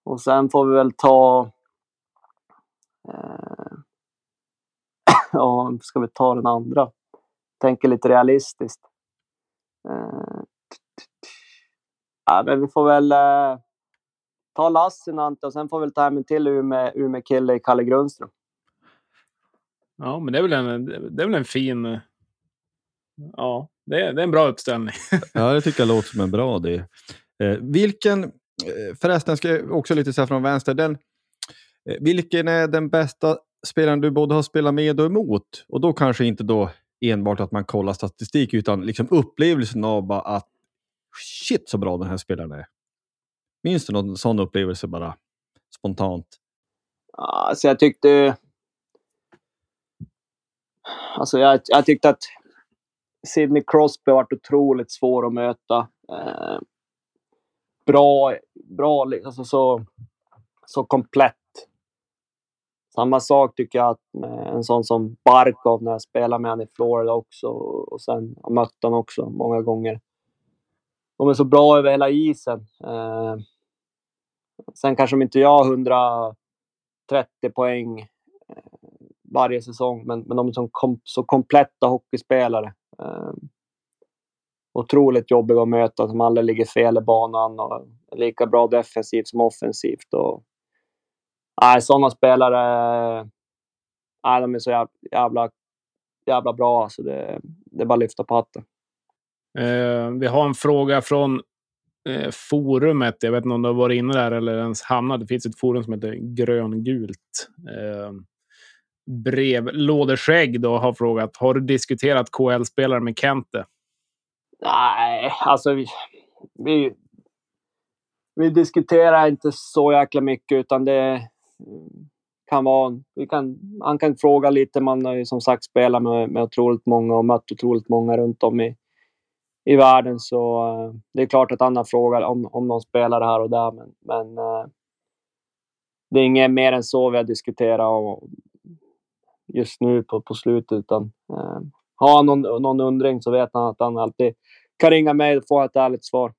och sen får vi väl ta... Eh, ja, ska vi ta den andra? Tänker lite realistiskt. Eh, ja, men vi får väl... Eh, ta Lassinantti och sen får vi väl ta hem en till Umeå-kille i Kalle Grundström. Ja, men det är väl en, det är väl en fin... Ja, det är, det är en bra uppställning. ja, det tycker jag låter som en bra idé. Eh, vilken, eh, förresten ska jag också lite säga från vänster, den, eh, vilken är den bästa spelaren du både har spelat med och emot? Och då kanske inte då enbart att man kollar statistik, utan liksom upplevelsen av att shit så bra den här spelaren är. Minns du någon sån upplevelse bara spontant? Alltså jag tyckte... Alltså jag, jag tyckte att Sidney Crosby varit otroligt svår att möta. Eh, bra, bra, alltså så, så komplett. Samma sak tycker jag att en sån som Barkov när jag spelade med honom i Florida också. Och sen har mött honom också många gånger de är så bra över hela isen. Eh, sen kanske de inte gör 130 poäng eh, varje säsong, men, men de är som kom, så kompletta hockeyspelare. Eh, otroligt jobbiga att möta, som aldrig ligger fel i banan och lika bra defensivt som offensivt. Och, nej, sådana spelare, nej, de är så jävla, jävla, jävla bra. Alltså det, det är bara att lyfta på hatten. Eh, vi har en fråga från eh, forumet. Jag vet inte om du har varit inne där eller ens hamnat. Det finns ett forum som heter gröngult. Eh, brevlådeskägg då har frågat. Har du diskuterat KL-spelare med Kente? Nej, alltså vi, vi, vi diskuterar inte så jäkla mycket utan det kan vara... Vi kan, han kan fråga lite. Man har ju som sagt spelat med, med otroligt många och mött otroligt många runt om i, i världen. Så uh, det är klart att andra frågar om, om de spelar här och där, men, men uh, det är inget mer än så vi har diskuterat och just nu på, på slutet. Utan, uh, har han någon, någon undring så vet han att han alltid kan ringa mig och få ett ärligt svar.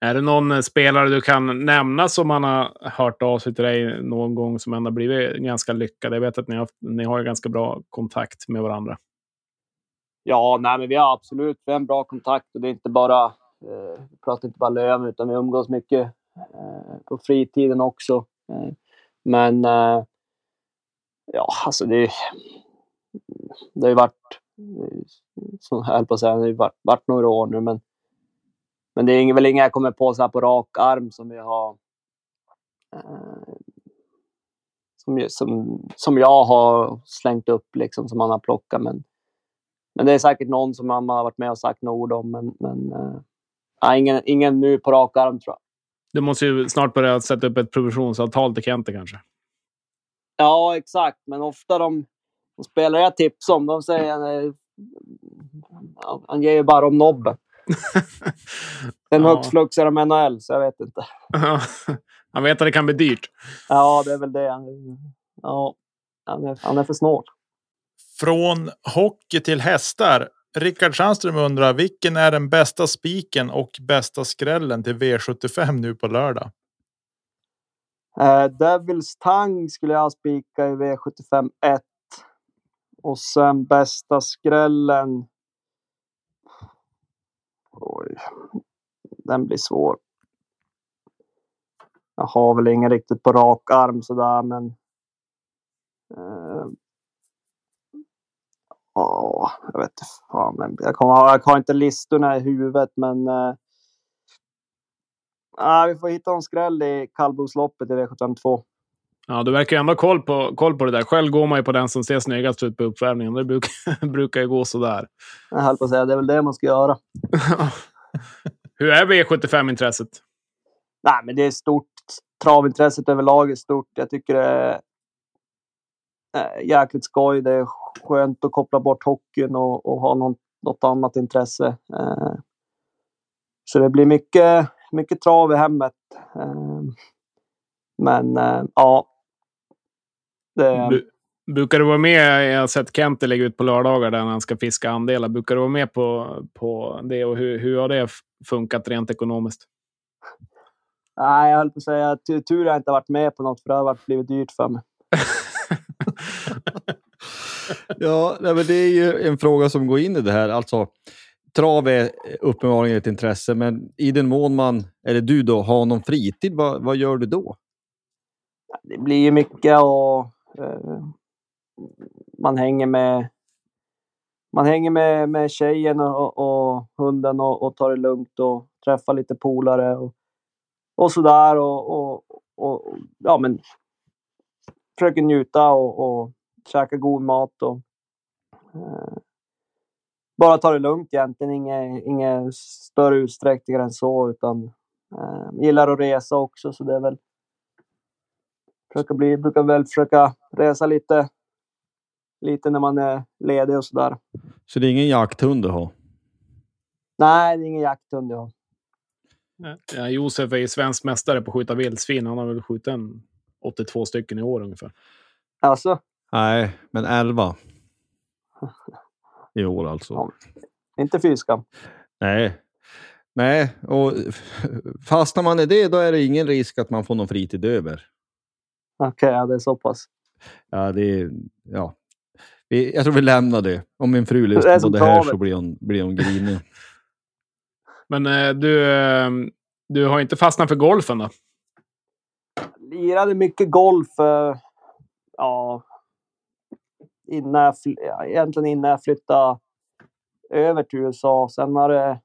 Är det någon spelare du kan nämna som man har hört av sig till dig någon gång som ändå blivit ganska lyckad? Jag vet att ni har, ni har ganska bra kontakt med varandra. Ja, nej, men vi har absolut vi har en bra kontakt och det är inte bara, eh, vi pratar inte bara lön utan vi umgås mycket eh, på fritiden också. Eh, men eh, ja, alltså det, det har ju varit, som jag höll på att säga, det har ju varit, varit några år nu men, men det är väl inga jag kommer på så här på rak arm som vi har eh, som, som, som jag har slängt upp liksom som man har plockat men men det är säkert någon som mamma har varit med och sagt några ord om. Men, men äh, ingen, ingen nu på rak arm tror jag. Du måste ju snart börja sätta upp ett provisionsavtal till Kente kanske. Ja, exakt. Men ofta de, de spelare jag tipsar om, de säger eh, han ger ju bara om nobben. Sen ja. högst flux är de NHL, så jag vet inte. han vet att det kan bli dyrt. Ja, det är väl det. Ja, han är, han är för snål. Från hockey till hästar. Rickard Sandström undrar vilken är den bästa spiken och bästa skrällen till V75 nu på lördag? Uh, Devils Tang skulle jag spika i V75 1. Och sen bästa skrällen. Oj, den blir svår. Jag har väl ingen riktigt på rak arm sådär, men. Uh, Ja, jag vet inte fan. Men jag, kommer, jag har inte listorna i huvudet, men. Äh, vi får hitta en skräll i kallblodsloppet i V752. Ja, du verkar ju ändå ha koll på, koll på det där. Själv går man ju på den som ser snyggast ut på uppvärmningen. Det brukar, brukar ju gå sådär. Jag höll på att säga, det är väl det man ska göra. Hur är V75-intresset? Nej, men det är stort. Travintresset överlag är stort. Jag tycker det är jäkligt skoj. Det är skönt att koppla bort hockeyn och, och ha någon, något annat intresse. Eh, så det blir mycket, mycket trav i hemmet. Eh, men eh, ja. Det, Du, brukar du vara med? Jag har sett Kente lägga ut på lördagar där han ska fiska andelar. Brukar du vara med på, på det och hur, hur har det funkat rent ekonomiskt? nej, jag höll på att säga tur, tur har jag inte varit med på något för det har varit blivit dyrt för mig. Ja, nej, men det är ju en fråga som går in i det här. Alltså, trav är uppenbarligen ett intresse, men i den mån man, eller du då, har någon fritid, vad, vad gör du då? det blir ju mycket och eh, man hänger med man hänger med, med tjejen och, och hunden och, och tar det lugnt och träffar lite polare och, och sådär och, och, och ja men försöker njuta och, och käka god mat och eh, bara ta det lugnt egentligen. Inga, inga större utsträckningar än så utan eh, gillar att resa också så det är väl försöka bli, brukar väl försöka resa lite, lite när man är ledig och sådär. Så det är ingen jakthund du har? Nej, det är ingen jakthund jag har. Ja, Josef är ju svensk mästare på att skjuta vildsvin. Han har väl skjutit en 82 stycken i år ungefär. Alltså, Nej, men 11. I år alltså. Ja. inte fy skam. Nej. Nej, och fastnar man i det, då är det ingen risk att man får någon fritid över. Okej, ja, det är så pass. Ja, det är... Ja. Jag tror vi lämnar det. Om min fru lyssnar på det här så blir hon, blir hon grinig. Men eh, du, eh, du har inte fastnat för golfen då? Lirade mycket golf. eh, Ja, innan jag, egentligen innan jag flyttade över till USA. Sen har det...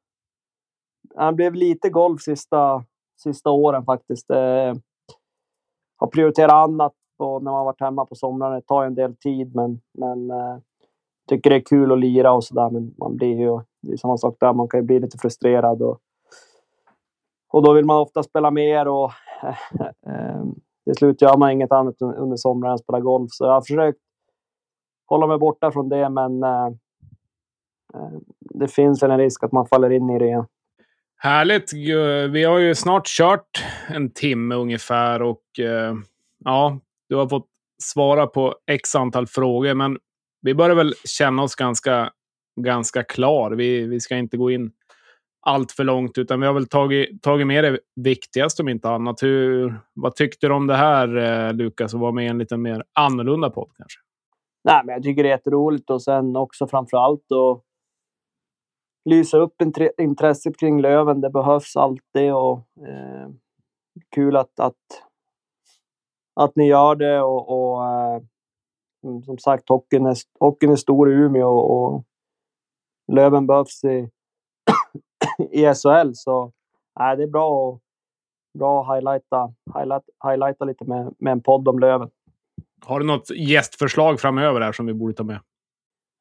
Det blev lite golf sista, sista åren faktiskt. Eh, har prioriterat annat och när man varit hemma på somrarna. Det tar en del tid, men, men eh, tycker det är kul att lira och sådär. Men man blir ju, det är samma sak där, man kan ju bli lite frustrerad. Och, och då vill man ofta spela mer och eh, till slut gör man inget annat under sommaren än spela golf. Så jag har försökt hålla mig borta från det, men eh, eh, det finns väl en risk att man faller in i det igen. Härligt. Vi har ju snart kört en timme ungefär och eh, ja, du har fått svara på x antal frågor, men vi börjar väl känna oss ganska, ganska klar. Vi, vi ska inte gå in allt för långt, utan vi har väl tagit, tagit med det viktigaste om inte annat. Hur, vad tyckte du om det här, eh, Lukas, att vara med i en lite mer annorlunda podd kanske? Nej, men jag tycker det är jätteroligt och sen också framför allt att lysa upp intresset kring Löven. Det behövs alltid och eh, kul att, att, att ni gör det och, och eh, mm, som sagt hockeyn är, hockeyn är stor i Umeå och, och Löven behövs i, i SHL så nej, det är bra att bra highlighta, highlight, highlighta lite med, med en podd om Löven. Har du något gästförslag framöver här som vi borde ta med?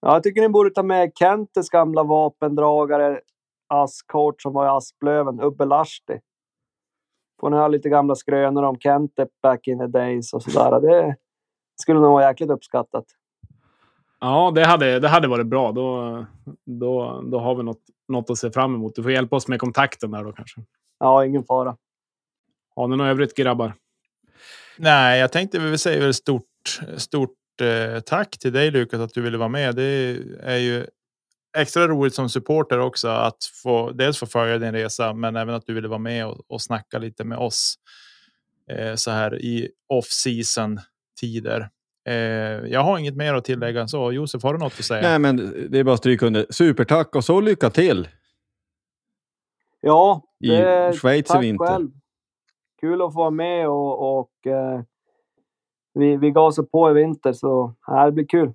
Ja, jag tycker ni borde ta med Kentes gamla vapendragare, Askort som var i Asplöven, Ubbe Lahti. Får ni höra lite gamla skrönor om Kente back in the days och sådär. Det skulle nog vara jäkligt uppskattat. Ja, det hade, det hade varit bra. Då, då, då har vi något, något att se fram emot. Du får hjälpa oss med kontakten där då kanske. Ja, ingen fara. Har ni något övrigt grabbar? Nej, jag tänkte vi säga väl stort, stort eh, tack till dig Lukas att du ville vara med. Det är ju extra roligt som supporter också att få dels få följa din resa, men även att du ville vara med och, och snacka lite med oss eh, så här i off season tider. Eh, jag har inget mer att tillägga än så. Josef, har du något att säga? Nej, men det är bara att stryka under. Supertack och så lycka till! Ja, I det, Schweiz i tack vinter. själv. Kul att få vara med och, och eh, vi, vi gasar på i vinter så det blir kul.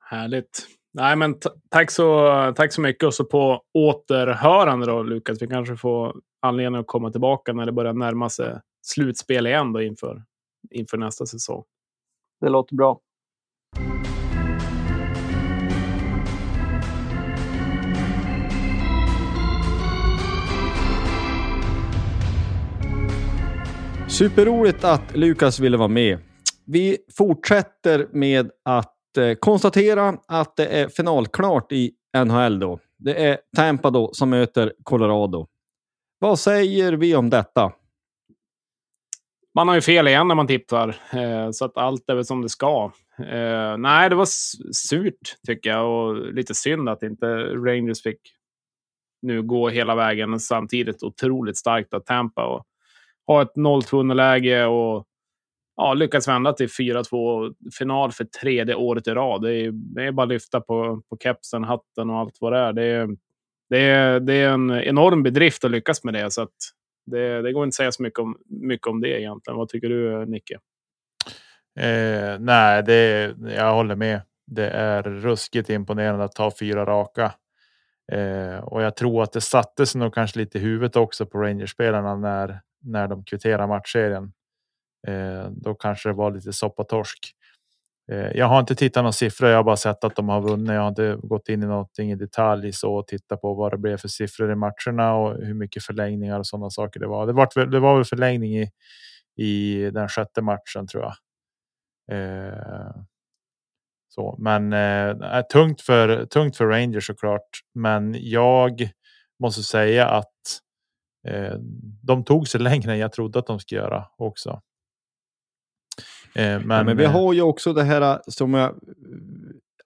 Härligt. Nej, men tack, så, tack så mycket. Och så på återhörande då, Lukas. Vi kanske får anledning att komma tillbaka när det börjar närma sig slutspel igen då inför inför nästa säsong. Det låter bra. Superroligt att Lukas ville vara med. Vi fortsätter med att eh, konstatera att det är finalklart i NHL då. Det är Tampa då som möter Colorado. Vad säger vi om detta? Man har ju fel igen när man tippar, eh, så att allt är väl som det ska. Eh, nej, det var surt tycker jag och lite synd att inte Rangers fick nu gå hela vägen samtidigt. Otroligt starkt av Tampa och ha ett 0-2 läge och ja, lyckas vända till 4-2 final för tredje året i rad. Det är, det är bara att lyfta på, på kepsen, hatten och allt vad det är. Det är, det är, det är en enorm bedrift att lyckas med det. Så att det, det går inte att säga så mycket om, mycket om det egentligen. Vad tycker du, Nicke? Eh, nej, det, jag håller med. Det är ruskigt imponerande att ta fyra raka. Eh, och jag tror att det satte sig nog kanske lite i huvudet också på Rangers-spelarna när, när de kvitterar matchserien. Eh, då kanske det var lite soppatorsk. Eh, jag har inte tittat några siffror. Jag har bara sett att de har vunnit. Jag har inte gått in i någonting i detalj så och tittat på vad det blev för siffror i matcherna och hur mycket förlängningar och sådana saker det var. Det var, det var väl förlängning i, i den sjätte matchen tror jag. Eh, så, men eh, tungt för tungt för Rangers såklart. Men jag måste säga att eh, de tog sig längre än jag trodde att de skulle göra också. Eh, men, ja, men, vi eh, har ju också det här eh, som jag...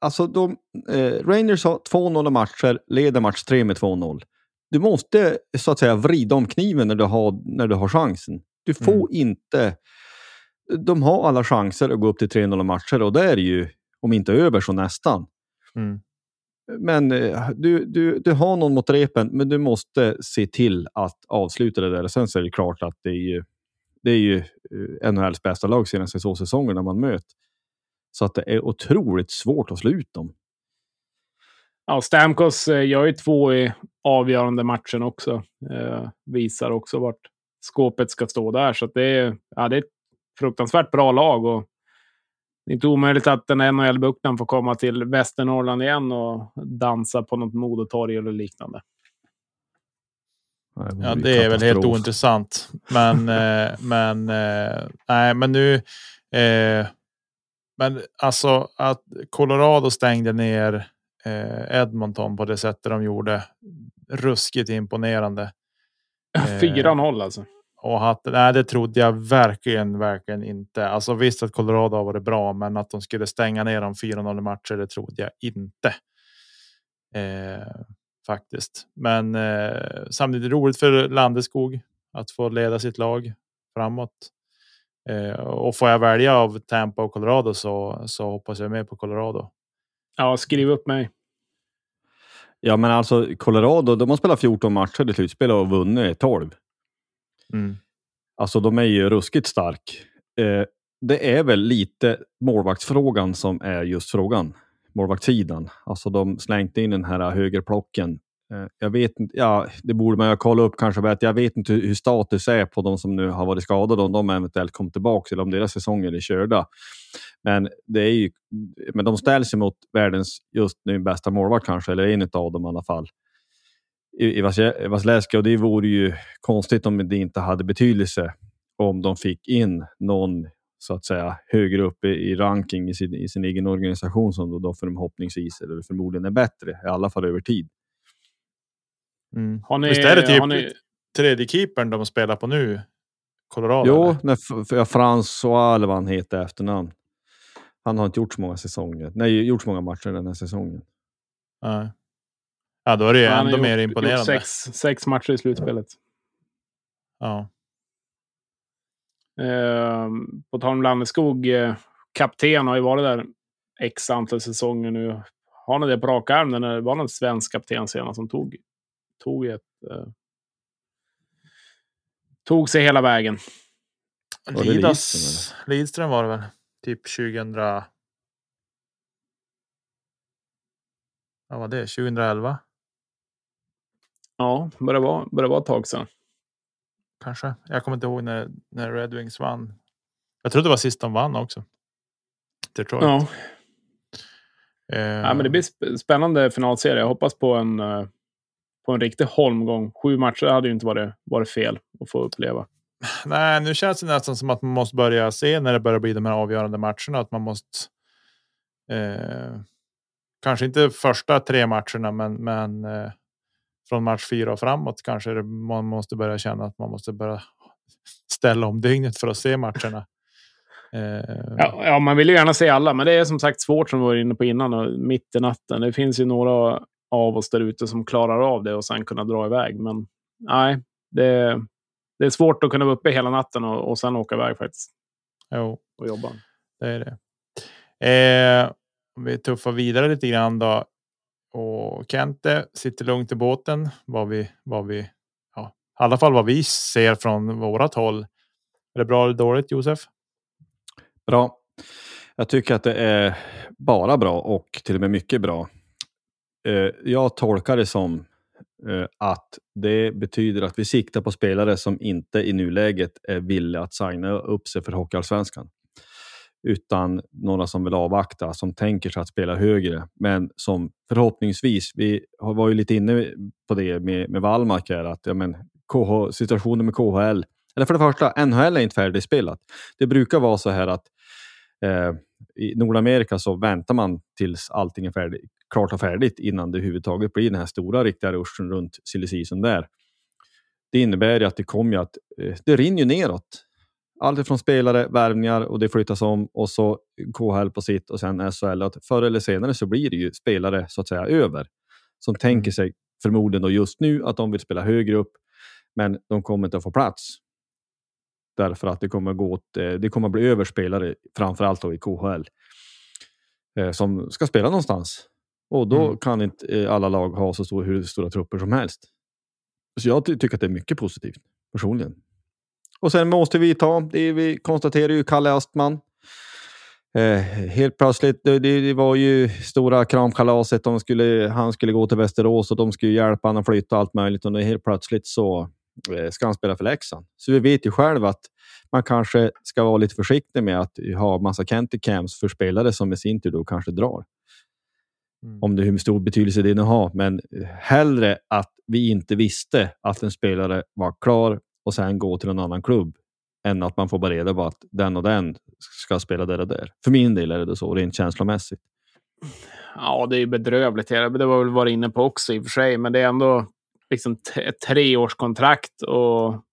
Alltså de, eh, Rangers har 2-0 matcher, leder match 3 med 2-0. Du måste så att säga vrida om kniven när du har, när du har chansen. Du får mm. inte... De har alla chanser att gå upp till 3-0 matcher och det är ju, om inte över så nästan. Mm. Men eh, du, du, du har någon mot repen, men du måste se till att avsluta det där. Sen så är det klart att det är ju det är ju eh, NHLs bästa lag senaste två säsongerna man möter. Så att det är otroligt svårt att slå ut dem. Ja, Stamkos eh, gör ju två i avgörande matchen också. Eh, visar också vart skåpet ska stå där. Så det, är, ja, det är ett fruktansvärt bra lag. Och det är inte omöjligt att den NHL-bukten får komma till Västernorrland igen och dansa på något modetorg eller liknande. Det ja, det är väl helt ointressant. Men, eh, men, eh, nej, men nu. Eh, men alltså att Colorado stängde ner eh, Edmonton på det sättet de gjorde. Ruskigt imponerande. 4-0 eh, alltså. Och att, nej, det trodde jag verkligen, verkligen inte. Alltså visst att Colorado har varit bra, men att de skulle stänga ner dem 4-0 matcher, det trodde jag inte. Eh, faktiskt. Men eh, samtidigt roligt för Landeskog att få leda sitt lag framåt. Eh, och får jag välja av Tampa och Colorado så, så hoppas jag med på Colorado. Ja, skriv upp mig. Ja, men alltså Colorado, de har spelat 14 matcher i slutspel och vunnit 12. Mm. Alltså, de är ju ruskigt stark. Eh, det är väl lite målvaktsfrågan som är just frågan målvaktssidan. Alltså de slängde in den här högerplocken. Eh, jag vet inte, ja, det borde man ju kolla upp kanske. Vet, jag vet inte hur status är på de som nu har varit skadade, om de eventuellt kom tillbaka eller om deras säsonger är körda. Men, det är ju, men de ställs ju mot världens just nu bästa målvakt kanske, eller en av dem i alla fall. I, i Vasilevski och det vore ju konstigt om det inte hade betydelse om de fick in någon så att säga högre upp i, i ranking i sin, i sin egen organisation som då, då förhoppningsvis eller förmodligen är bättre, i alla fall över tid. Mm. Har ni, Visst är det typ ni... tredje keepern de spelar på nu? Colorado? Jo, när François eller vad han heter efternamn. Han har inte gjort så många säsonger. Nej, gjort så många matcher den här säsongen. Ja, ja då är det ju ändå gjort, mer imponerande. Sex, sex matcher i slutspelet. Ja. Eh, på tal om Landeskog, eh, kapten har ju varit där x antal säsonger nu. Har ni det på rak arm? Det var någon svensk kapten senast som tog, tog ett... Eh, tog sig hela vägen. Lidas, Lidström var det väl? Typ 2000. Vad var det? 2011? Ja, börjar vara, börjar vara ett tag sedan kanske. Jag kommer inte ihåg när, när Red Wings vann. Jag tror det var sist de vann också. Detroit. Ja. Eh, ja, men det blir sp- spännande finalserie. Jag hoppas på en, eh, på en riktig holmgång. Sju matcher hade ju inte varit, varit fel att få uppleva. Nej, nu känns det nästan som att man måste börja se när det börjar bli de här avgörande matcherna. Att man måste. Eh, kanske inte första tre matcherna, men, men eh, från match fyra och framåt kanske man måste börja känna att man måste börja ställa om dygnet för att se matcherna. Eh, Ja, ja, man vill ju gärna se alla, men det är som sagt svårt som vi var inne på innan. Och mitt i natten. Det finns ju några av oss där ute som klarar av det och sen kunna dra iväg. Men nej, det, det är svårt att kunna vara uppe hela natten och, och sen åka iväg faktiskt Jo, och jobba. det är det. Eh, om vi tuffar vidare lite grann då. Och Kente sitter lugnt i båten. Vad vi, vad vi, ja, i alla fall vad vi ser från vårat håll. Är det bra eller dåligt Josef? Bra. Jag tycker att det är bara bra och till och med mycket bra. Eh, jag tolkar det som eh, att det betyder att vi siktar på spelare som inte i nuläget är villiga att signa upp sig för Hockeyallsvenskan. Utan några som vill avvakta, som tänker sig att spela högre, men som förhoppningsvis, vi var ju lite inne på det med, med Wallmark här, att ja, men, KH, situationen med KHL, eller för det första, NHL är inte färdigspelat. Det brukar vara så här att eh, i Nordamerika så väntar man tills allting är färdigt, klart och färdigt innan det överhuvudtaget blir den här stora riktiga ruschen runt silly där. Det innebär ju att det kommer att eh, det rinner ju neråt. Allt från spelare, värvningar och det flyttas om och så KHL på sitt och sen SHL. Att förr eller senare så blir det ju spelare så att säga över som tänker sig förmodligen då just nu att de vill spela högre upp, men de kommer inte att få plats. Därför att det kommer, gå åt, eh, det kommer bli överspelare, framförallt då i KHL, eh, som ska spela någonstans. Och då Mm. kan inte eh, alla lag ha så stor, hur stora trupper som helst. Så jag ty- tycker att det är mycket positivt, personligen. Och sen måste vi ta, det vi konstaterar ju Kalle Östman. Eh, helt plötsligt, det, det, var ju stora kramkalaset. De skulle, han skulle gå till Västerås och de skulle hjälpa honom att flytta och allt möjligt. Och helt plötsligt så eh, ska han spela för Leksand. Så vi vet ju själv att man kanske ska vara lite försiktig med att ha massa Kenty Cams för spelare som i sin tur då kanske drar. Mm. Om det hur stor betydelse det nu har. Men eh, hellre att vi inte visste att en spelare var klar och sen gå till en annan klubb än att man får bara reda på att den och den ska spela där och där. För min del är det så, rent känslomässigt. Ja, det är ju bedrövligt. Det var väl varit inne på också i och för sig, men det är ändå liksom ett treårskontrakt och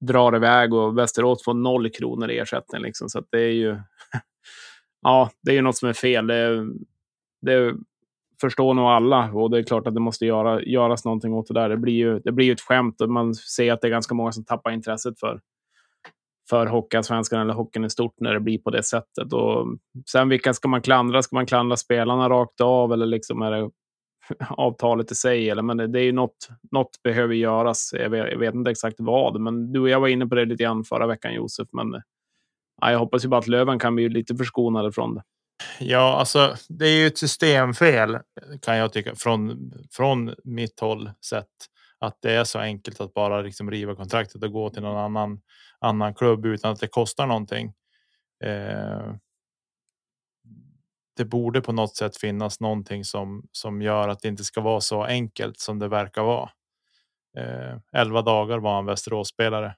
drar iväg och Västerås får noll kronor i ersättning. Liksom. Så att det är ju. ja, det är ju något som är fel. Det, det förstår nog alla och det är klart att det måste göra, göras någonting åt det där. Det blir ju, det blir ju ett skämt och man ser att det är ganska många som tappar intresset för för Hockeyallsvenskan eller hockeyn i stort när det blir på det sättet. Och sen vilka ska man klandra? Ska man klandra spelarna rakt av eller liksom är det avtalet i sig? Eller, men det, det är ju något, något behöver göras. Jag vet, jag vet inte exakt vad, men du och jag var inne på det lite grann förra veckan, Josef. Men ja, jag hoppas ju bara att Löven kan bli lite förskonade från det. Ja, alltså det är ju ett systemfel kan jag tycka från från mitt håll sett att det är så enkelt att bara liksom riva kontraktet och gå till någon annan annan klubb utan att det kostar någonting. Eh, det borde på något sätt finnas någonting som som gör att det inte ska vara så enkelt som det verkar vara. Eh, 11 dagar var han Västerås spelare.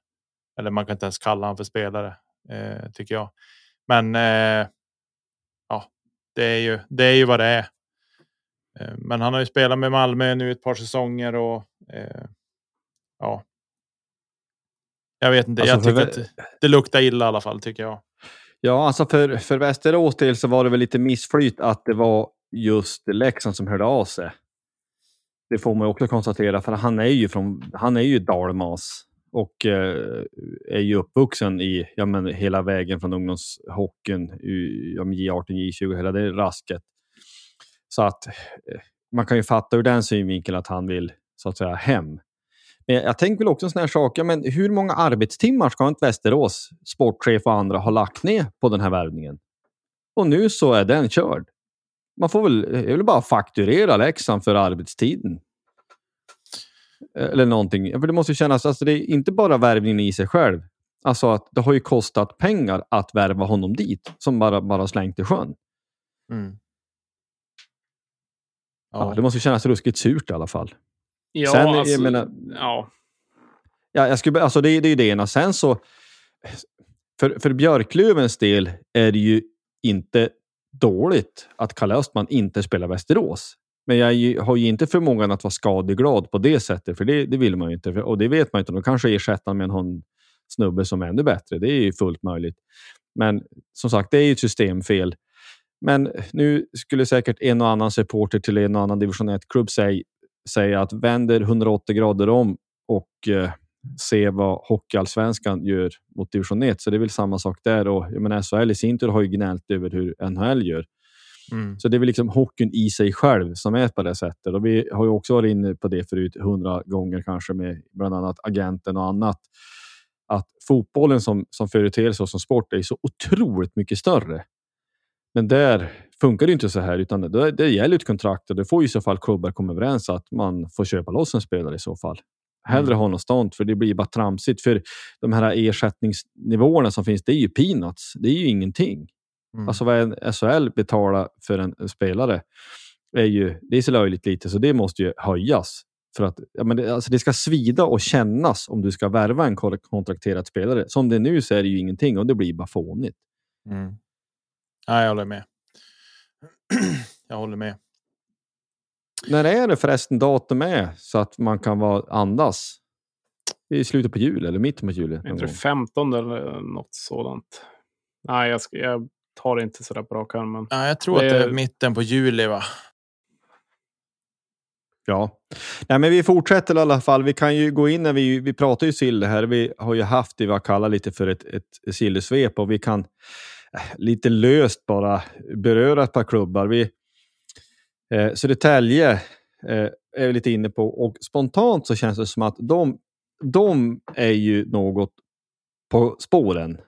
Eller man kan inte ens kalla han för spelare eh, tycker jag. Men eh, det är ju det är ju vad det är. Eh, Men han har ju spelat med Malmö nu ett par säsonger och eh, ja. Jag vet inte. Alltså, jag tycker att det luktar illa i alla fall tycker jag. Ja, alltså för, för Västerås del så var det väl lite missflyt att det var just Leksand som hörde av sig. Det får man också konstatera, för han är ju från, han är ju dalmas och eh, är ju uppvuxen i, ja men hela vägen från ungdomshockeyn, ja, J18, J20, hela det rasket. Så att eh, man kan ju fatta ur den synvinkeln att han vill så att säga hem. Men jag tänker väl också en sån här sak, ja, men hur många arbetstimmar ska inte Västerås sportchef och andra ha lagt ner på den här värvningen? Och nu så är den körd. Man får väl, jag vill bara fakturera Leksand för arbetstiden. Eller någonting. För det måste kännas, alltså det är inte bara värvningen i sig själv. Alltså att det har ju kostat pengar att värva honom dit, som bara, bara slängt i sjön. Mm. Ja. Ja. det måste kännas ruskigt surt i alla fall. Ja, Sen, jag alltså, menar- ja. Ja, jag skulle, alltså det, det är ju det ena. Sen så, för, för Björklövens del är det ju inte dåligt att Kalle Östman inte spelar Västerås. Men jag har ju inte förmågan att vara skadeglad på det sättet, för det, det vill man ju inte. Och det vet man inte. De kanske ersätter med någon snubbe som är ännu bättre. Det är ju fullt möjligt. Men som sagt, det är ju ett systemfel. Men nu skulle säkert en och annan supporter till en och annan division 1-klubb säga, säga att vänder 180 grader om och eh, se vad Hockeyallsvenskan gör mot division 1. Så det är väl samma sak där. Och, jag menar, SHL i sin tur har ju gnällt över hur NHL gör. Mm. Så det är väl liksom hockeyn i sig själv som är på det sättet. Och vi har ju också varit inne på det förut hundra gånger kanske med bland annat agenten och annat. Att fotbollen som, som företeelse och som sport är så otroligt mycket större. Men där funkar det inte så här, utan det, det gäller ett kontrakt och det får i så fall klubbar komma överens att man får köpa loss en spelare i så fall. Hellre ha något sånt, för det blir bara tramsigt. För de här ersättningsnivåerna som finns, det är ju peanuts. Det är ju ingenting. Mm. Alltså vad en SHL betalar för en, en spelare är ju det är så löjligt lite, så det måste ju höjas. För att ja, men det, alltså det ska svida och kännas om du ska värva en kon- kontrakterad spelare. Som det är nu så är det ju ingenting och det blir bara fånigt. Mm. Ja, jag håller med. jag håller med. När är det förresten datum är så att man kan vara andas? I slutet på jul eller mitten på jul. Är inte det 15 eller något sådant? Nej, jag, ska, jag tar det inte sådär på rak arm. Men... Ja, jag tror Det att det är mitten på juli, va? Ja, Nej, men vi fortsätter i alla fall. Vi kan ju gå in när vi, vi pratar ju sill här. Vi har ju haft det vi har kallat lite för ett, ett sillesvep och vi kan eh, lite löst bara beröra ett par klubbar. Vi, eh, Södertälje eh, är vi lite inne på och spontant så känns det som att de, de är ju något på spåren.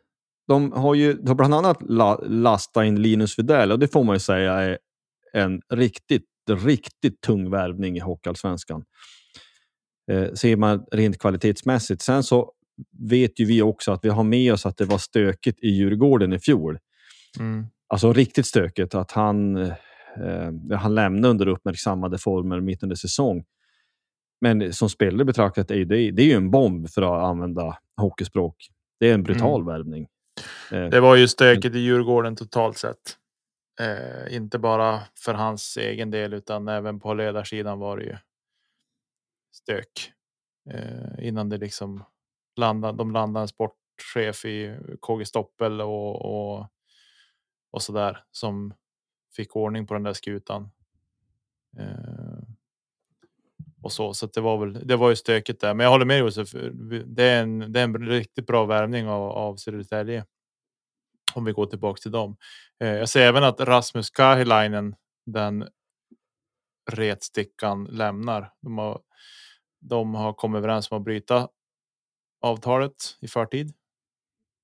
De har ju de har bland annat la, lastat in Linus Widell och det får man ju säga är en riktigt, riktigt tung värvning i Hockeyallsvenskan. Eh, ser man rent kvalitetsmässigt. Sen så vet ju vi också att vi har med oss att det var stökigt i Djurgården i fjol. Mm. Alltså riktigt stökigt. Att han, eh, han lämnade under uppmärksammade former mitt under säsong. Men som spelare betraktat är det, det är ju en bomb för att använda hockeyspråk. Det är en brutal värvning. Eh, Det var ju stökigt i Djurgården totalt sett. Eh, inte bara för hans egen del, utan även på ledarsidan var det ju stök. Eh, innan det liksom landade. De landade en sportchef i KG Stoppel och, och, och så där som fick ordning på den där skutan. Eh, och så, så att det var väl. Det var ju stökigt där, men jag håller med Josef. Det är en, det är en riktigt bra värvning av, av Södertälje. Om vi går tillbaka till dem. Eh, jag ser även att Rasmus Kahilainen, den retstickan lämnar. De har, de har kommit överens om att bryta avtalet i förtid.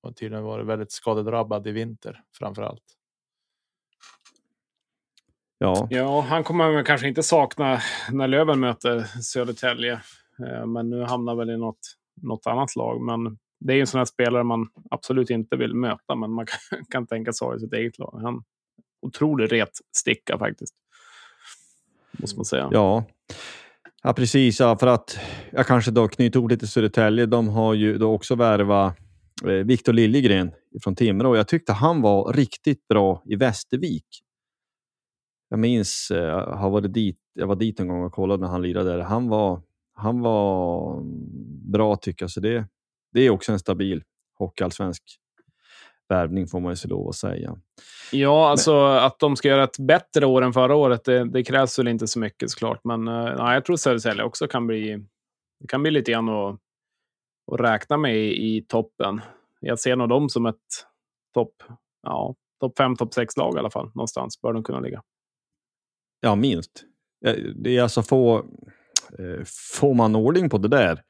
Och tydligen varit väldigt skadedrabbad i vinter framför allt ja. Ja, han kommer kanske inte sakna när Löven möter Södertälje. Eh, Men nu hamnar väl i något, något annat lag. Men det är ju en sån här spelare man absolut inte vill möta, men man kan, kan tänka sig ha i sitt eget lag. Han otrolig retsticka faktiskt. Måste man säga. Ja. ja, precis. Ja, för att jag kanske då knyter ord lite till Södertälje. De har ju då också värvat eh, Viktor Liljegren från Timrå. Jag tyckte han var riktigt bra i Västervik. Jag minns, eh, jag har varit dit, jag var dit en gång och kollade när han lirade där. Han var, han var bra tycker jag. Så det, det är också en stabil hockeyallsvensk värvning får man ju lov att säga. Ja, alltså att de ska göra ett bättre år än förra året, det, det krävs väl inte så mycket såklart. Men uh, ja, jag tror Södertälje också kan bli, det kan bli lite grann att, att räkna med i, i toppen. Jag ser nog dem som ett topp ja, top 5, topp 6-lag i alla fall. Någonstans bör de kunna ligga. Ja, minst. Det är alltså få, eh, får man ordning på det där,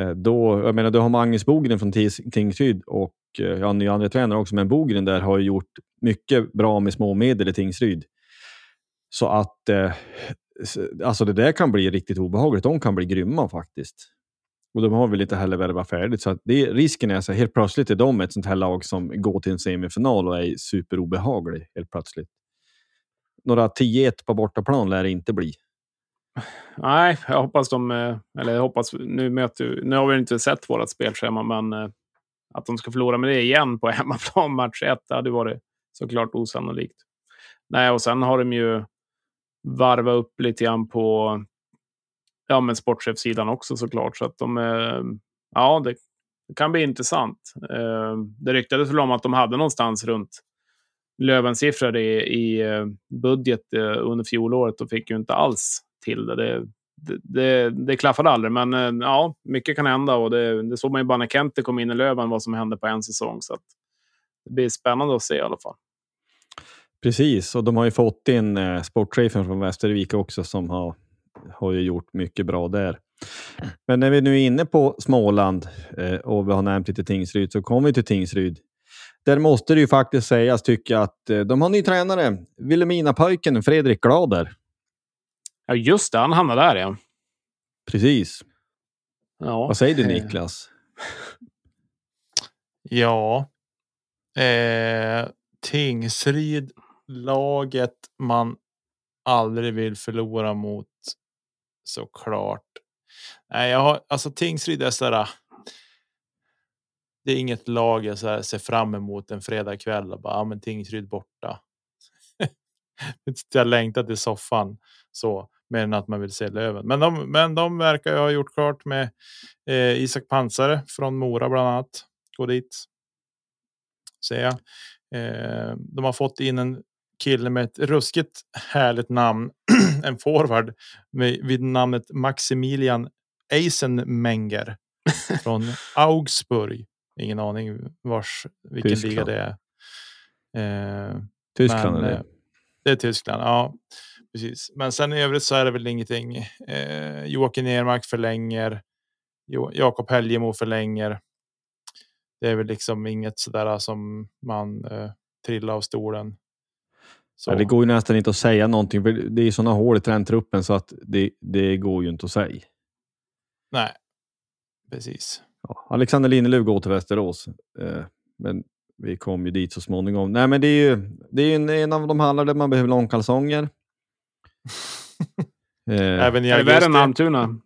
eh, då, jag menar, du har Magnus Bogren från Tingsryd och eh, ja, ny andra tränare också, men Bogren där har ju gjort mycket bra med små medel i Tingsryd. Så att eh, alltså det där kan bli riktigt obehagligt. De kan bli grymma faktiskt. Och de har väl inte heller värvat färdigt. Så att det, risken är så här, helt plötsligt är de ett sånt här lag som går till en semifinal och är superobehaglig helt plötsligt. Några 10-1 på bortaplan lär det inte bli. Nej, jag hoppas de... Eh, eller jag hoppas... Nu, möter, nu har vi inte sett vårt spelschema, men eh, att de ska förlora med det igen på hemmaplan match 1, det hade varit såklart osannolikt. Nej, och sen har de ju varvat upp lite grann på ja, men sportchefsidan också såklart. Så att de... Eh, ja, det, kan bli intressant. Det ryktades väl om att de hade någonstans runt Lövensiffror i, i eh, budget eh, under fjolåret och fick ju inte alls till det. Det, det, det, det klaffade aldrig, men eh, ja, mycket kan hända och det, det såg man ju bara när Kente kom in i Löven vad som hände på en säsong. Så att det blir spännande att se i alla fall. Precis, och de har ju fått in eh, sportchefen från Västervik också som har, har ju gjort mycket bra där. Men när vi nu är inne på Småland eh, och vi har nämnt lite Tingsryd så kommer vi till Tingsryd. Där måste det ju faktiskt sägas, tycker jag, att eh, de har ny tränare. Vilhelmina-pojken Fredrik Glader. Ja, just det, han hamnade där igen. Precis. Ja. Vad säger du Niklas? Ja. Eh, Tingsryd, laget man aldrig vill förlora mot. Såklart. Nej, jag har alltså Tingsryd är sådär. Det är inget lag jag så ser fram emot en fredagkväll och bara ja, men Tingsryd borta. jag längtar till soffan så mer än att man vill se Löven. Men de, men de verkar ha gjort klart med eh, Isak Pansare från Mora bland annat. Gå dit. Ser jag. Eh, de har fått in en kille med ett ruskigt härligt namn. en forward med, vid namnet Maximilian Eisenmenger från Augsburg. Ingen aning vars vilken Tyskland. liga det är. Eh, Tyskland men, är eh, det. är Tyskland, ja. Precis. Men sen i övrigt så är det väl ingenting. Eh, Joakim Nermark förlänger. Jo, Jakob Helgemo förlänger. Det är väl liksom inget sådär som man eh, trillar av stolen. Så. Ja, det går ju nästan inte att säga någonting. Det är sådana hål i trendtruppen så att det, det går ju inte att säga. Nej, precis. Ja, Alexander Lindelöf går till Västerås. Eh, men vi kom ju dit så småningom. Nej, men det är ju det är ju en, en av de hallar där man behöver långkalsonger. eh, Även i Är det värre än augusti. Almtuna?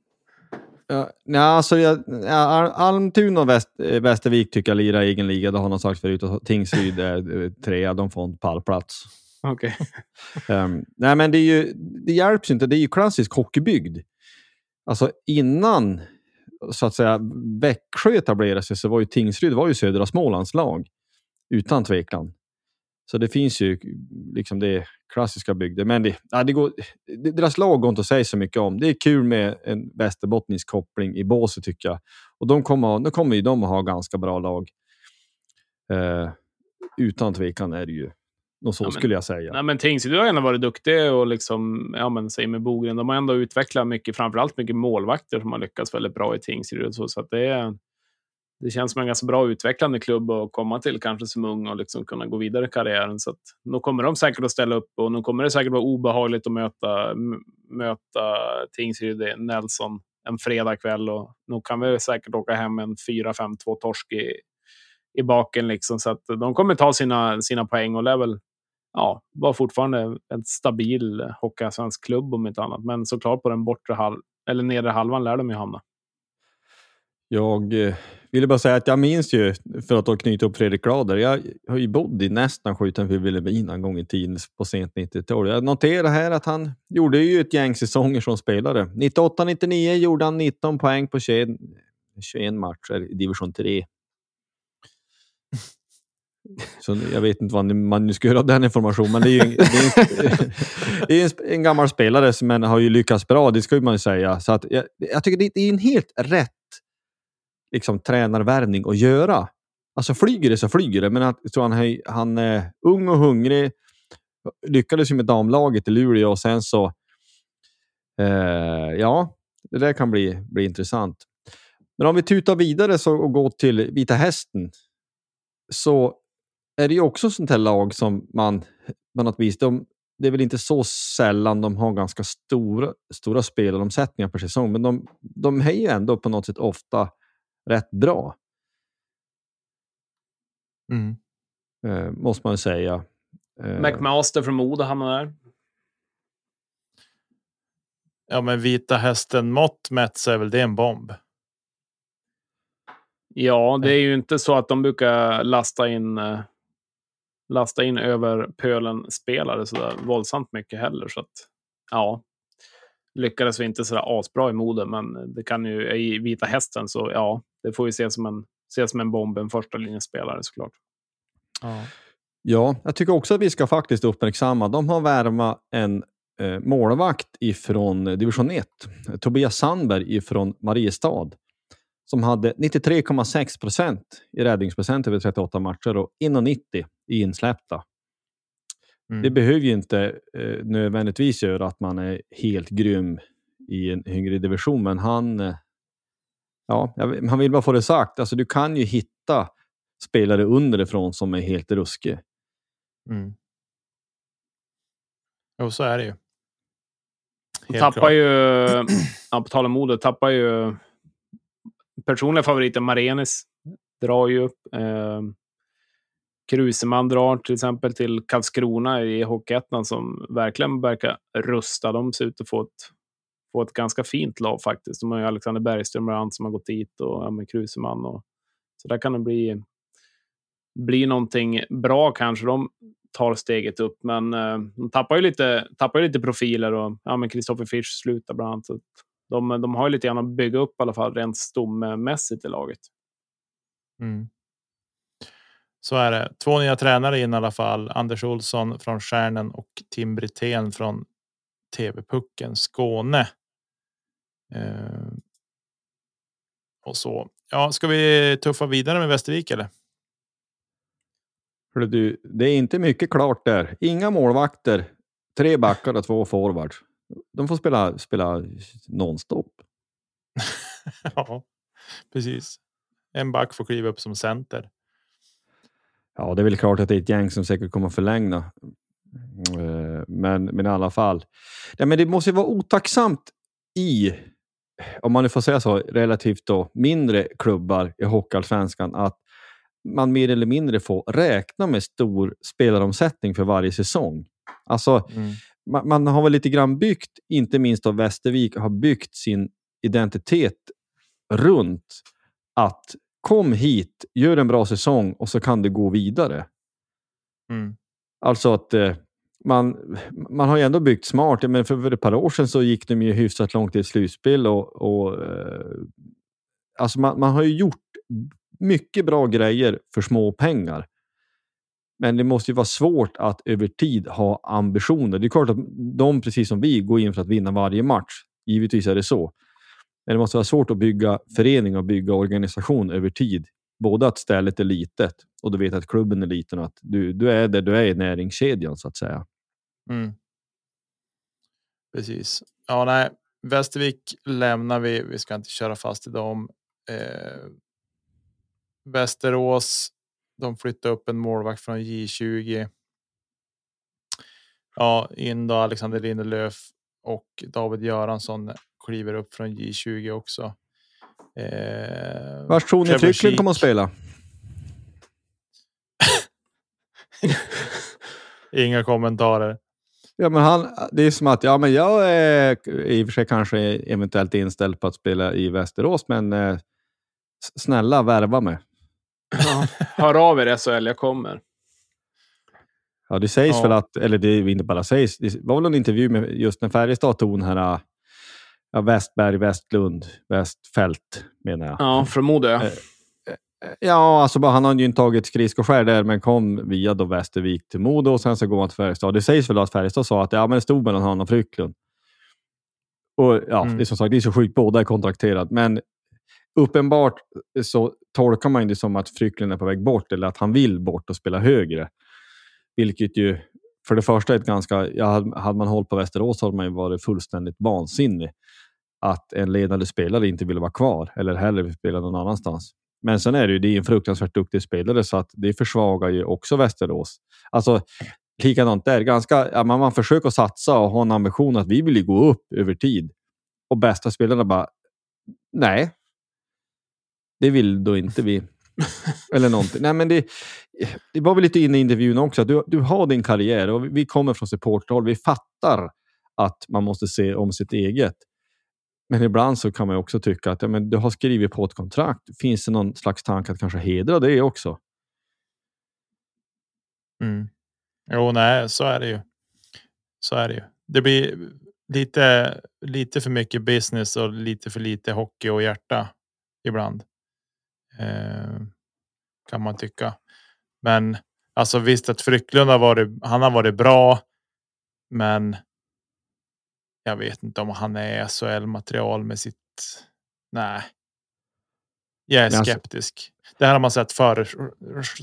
ja, nej, alltså, jag, ja, Al- Almtuna och Väst, eh, Västervik tycker jag lirar i egen liga. Det har någon sagt förut. Tingsryd är eh, trea. De får en pallplats. Okej. Ehm, nej, men det, är ju, det hjälps inte. Det är ju klassisk hockeybygd. Alltså innan så att säga Växjö etablerade sig så var ju Tingsryd var ju södra Smålands lag. Utan tvekan. Så det finns ju liksom det klassiska bygder. Men det, ja, det går, det, deras lag går inte att säga så mycket om. Det är kul med en västerbottnisk koppling i båset tycker jag. Och de kommer, nu kommer ju de att ha ganska bra lag. Eh, utan tvekan är det ju. Och så Ja, men- skulle jag säga. Nej, men Tingsryd har ändå varit duktiga och liksom, ja men säg med Bogren, de har ändå utvecklat mycket, framförallt mycket målvakter som har lyckats väldigt bra i Tingsryd. Så, så att det, är, det känns som en ganska bra utvecklande klubb att komma till, kanske som ung och liksom kunna gå vidare i karriären. Så att, nu kommer de säkert att ställa upp och nu kommer det säkert vara obehagligt att möta, möta Tingsryd Nelson en fredagkväll och nu kan vi säkert åka hem en 4-5-2 torsk i, i baken. Liksom. Så att de kommer ta sina, sina poäng och lär väl ja, var fortfarande en stabil hockeyallsvensk klubb om inte annat. Men såklart på den bortre halv eller nedre halvan lär de ju hamna. Jag eh, ville bara säga att jag minns ju, för att knyta upp Fredrik Glader, jag har ju bott i nästan sju för Vilhelmina en gång i tiden på sent 90-tal. Jag noterar här att han gjorde ju ett gäng säsonger som spelare. 98-99 gjorde han 19 poäng på 21, 21 matcher i division 3. Så jag vet inte vad man nu ska göra av den informationen, men det är ju en, det är en, det är en, en gammal spelare som har ju lyckats bra, det ska man ju säga. Så att jag, jag tycker det, är en helt rätt liksom, tränarvärvning att göra. Alltså flyger det så flyger det, men att, så han, är- han är ung och hungrig. Lyckades ju med damlaget i Luleå och sen så... Eh, ja, det där kan bli, bli intressant. Men om vi tutar vidare så, och går till Vita Hästen så är det ju också sånt här lag som man på något vis, de, det är väl inte så sällan de har ganska stora, stora spelomsättningar per säsong, men de, de är ju ändå på något sätt ofta rätt bra. Mm. Eh, måste man ju säga. Eh, McMaster från Modo hamnar där. Ja, men vita hästen mått mätt så är väl det en bomb. Ja, det är ju inte så att de brukar lasta in, eh, lasta in över pölen spelare så där våldsamt mycket heller. Så att, ja, lyckades vi inte sådär asbra i mode, men det kan ju i Vita Hästen så ja, det får ju ses som en, ses som en bomb, en första linjespelare såklart. Ja. Ja, jag tycker också att vi ska faktiskt uppmärksamma. De har värvat en eh, målvakt ifrån division 1, Tobias Sandberg ifrån Mariestad, som hade 93,6 procent i räddningsprocent över 38 matcher och 1,90 i insläppta. Mm. Det behöver ju inte eh, nödvändigtvis göra att man är helt grym i en högre division, men han, eh, ja, han vill bara få det sagt. Alltså, du kan ju hitta spelare underifrån som är helt ruskiga. Mm. Jo, så är det ju. Helt tappar klart. ju, ja, på tal om modet, tappar ju personliga favoriten Marenis. Drar ju upp. Eh, Kruseman drar till exempel till Karlskrona i Hockeyettan som verkligen verkar rusta. De ser ut att få ett, få ett ganska fint lag faktiskt. De har ju Alexander Bergström bland annat som har gått dit och ja, med Kruseman. Och, så där kan det bli, bli någonting bra kanske. De tar steget upp, men eh, de tappar ju lite, tappar ju lite profiler och ja, men Kristoffer Fisch slutar bland annat. De, de har ju lite grann att bygga upp i alla fall rent stommässigt i laget. Mm. Så är det. Två nya tränare in i alla fall. Anders Olsson från Stjärnen och Tim Brithén från TV-pucken Skåne. Eh, och så. Ja, ska vi tuffa vidare med Västervik eller? Hörru Du, det är inte mycket klart där. Inga målvakter, tre backar och två forwards. De får spela, spela nonstop. ja, precis. En back får kliva upp som center. Ja, det är väl klart att det är ett gäng som säkert kommer att förlänga. Eh, Men, men i alla fall. Ja, men det måste ju vara otacksamt i, om man nu får säga så, relativt då, mindre klubbar i Hockeyallsvenskan att man mer eller mindre får räkna med stor spelaromsättning för varje säsong. Alltså, Mm. Man, man har väl lite grann byggt, inte minst av Västervik, har byggt sin identitet runt att kom hit, gör en bra säsong och så kan du gå vidare. Mm. Alltså att eh, man, man har ju ändå byggt smart. Men för, för ett par år sedan så gick de ju hyfsat långt i ett slutspel. Och, och, eh, alltså man, man har ju gjort mycket bra grejer för små pengar. Men det måste ju vara svårt att över tid ha ambitioner. Det är klart att de, precis som vi, går in för att vinna varje match. Givetvis är det så. Men det måste vara svårt att bygga förening och bygga organisation över tid. Både att stället är litet och du vet att klubben är liten och att du, du är där du är i näringskedjan så att säga. Mm. Precis. Ja, nej, Västervik lämnar vi. Vi ska inte köra fast i dem. Eh, Västerås. De flyttar upp en målvakt från J20. Ja, in då Alexander Lindelöf och David Göransson kliver upp från J20 också. Eh, Vars tror ni Frycklund kommer att spela? Inga kommentarer. Ja, men han, det är som att ja, men jag är i och för sig kanske eventuellt inställd på att spela i Västerås, men eh, snälla värva mig. Hör av er SHL, jag kommer. Ja, det sägs Ja. väl att, eller det är inte bara sägs, det var väl en intervju med just när Färjestad tog här ja, Westberg, Westlund, Westfält menar jag. Ja, från Modo. Eh, Ja, alltså bara, han har ju inte tagit skridskoskär där, men kom via då Västervik till Modo och sen så går han till Färjestad. Det sägs väl att Färjestad sa att ja, men det stod mellan han och Frycklund. Och ja, Mm. det är som sagt, det är så sjukt, båda är kontrakterade, men uppenbart så tolkar man det som att Frycklund är på väg bort eller att han vill bort och spela högre. Vilket ju för det första är ett ganska, ja, hade- man hållit på Västerås hade man ju varit fullständigt vansinnig att en ledande spelare inte vill vara kvar eller hellre vill spela någon annanstans. Men sen är det ju det är en fruktansvärt duktig spelare så att det försvagar ju också Västerås. Alltså, likadant där. Ganska, ja, man, man försöker satsa och ha en ambition att vi vill ju gå upp över tid. Och bästa spelarna bara, nej. Det vill då inte vi. Eller någonting. Nej, men det, det var väl lite inne i intervjun också. Du, du har din karriär och vi kommer från supporthåll. Vi fattar att man måste se om sitt eget. Men ibland så kan man också tycka att ja, men du har skrivit på ett kontrakt. Finns det någon slags tanke att kanske hedra det också? Mm. Jo, nej, så är det ju. Så är det ju. Det blir lite, lite för mycket business och lite för lite hockey och hjärta ibland. Eh, kan man tycka. Men alltså visst att Frycklund har varit. Han har varit bra. Men. Jag vet inte om han är SHL material med sitt. Nej. Jag är alltså- skeptisk. Det här har man sett förr.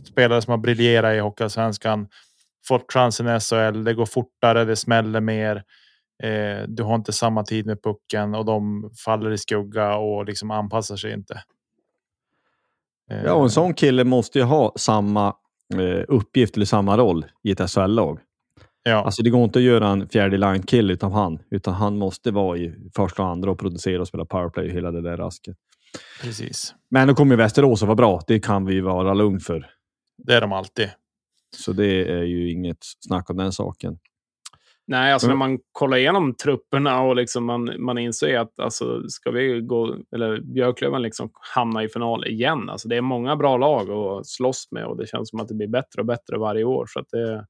Spelare som har briljerat i Hockeyallsvenskan. Fått chansen i SHL. Det går fortare. Det smäller mer. Eh, du har inte samma tid med pucken och de faller i skugga och liksom anpassar sig inte. Eh, Ja, och en sån kille måste ju ha samma eh, uppgift eller samma roll i ett SHL-lag. Ja, Alltså det går inte att göra en fjärde line-kille utan han, utan han måste vara i första och andra och producera och spela powerplay och hela det där rasket. precis. Men nu kommer Västerås att vara bra. Det kan vi vara lugn för. Det är de alltid. Så det är ju inget snack om den saken. Nej, alltså Mm. när man kollar igenom trupperna och liksom man, man inser att alltså, ska vi gå, eller Björklöven liksom hamna i final igen. Alltså, det är många bra lag att slåss med och det känns som att det blir bättre och bättre varje år. Så det,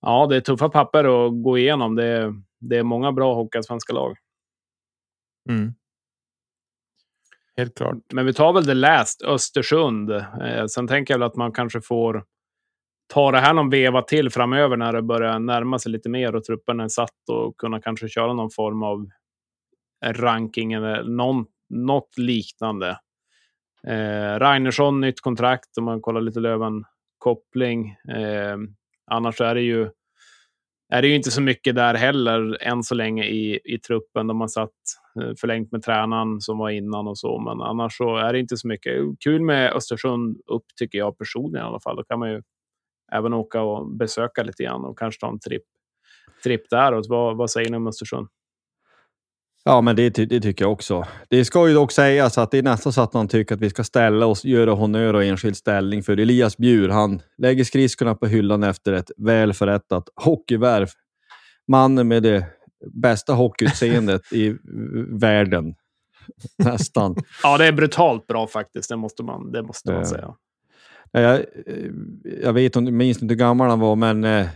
ja, det är tuffa papper att gå igenom. Det, är- det är många bra hockeyallsvenska lag. Mm. Helt klart. Men vi tar väl det läst, Östersund. Eh, sen tänker jag väl att man kanske får ta det här någon veva till framöver när det börjar närma sig lite mer och truppen är satt och kunna kanske köra någon form av ranking eller någon, något liknande. Eh, Reinersson, nytt kontrakt om man kollar lite Löven-koppling. Eh, annars är det ju är det ju inte så mycket där heller än så länge i, i truppen. De har satt eh, förlängt med tränaren som var innan och så. Men annars så är det inte så mycket. Kul med Östersund upp tycker jag personligen i alla fall. Då kan man ju även åka och besöka lite grann och kanske ta en tripp, tripp däråt. Vad, vad säger ni om Östersund? Ja, men det, det tycker jag också. Det ska ju dock sägas att det är nästan så att man tycker att vi ska ställa oss, göra honör och enskild ställning för Elias Bjur. Han lägger skridskorna på hyllan efter ett väl förrättat hockeyvärv. Mannen med det bästa hockeyutseendet i världen. Nästan. Ja, det är brutalt bra faktiskt. Det måste man, det måste man säga. Ja, Jag, jag vet minns inte hur gammal han var, men eh,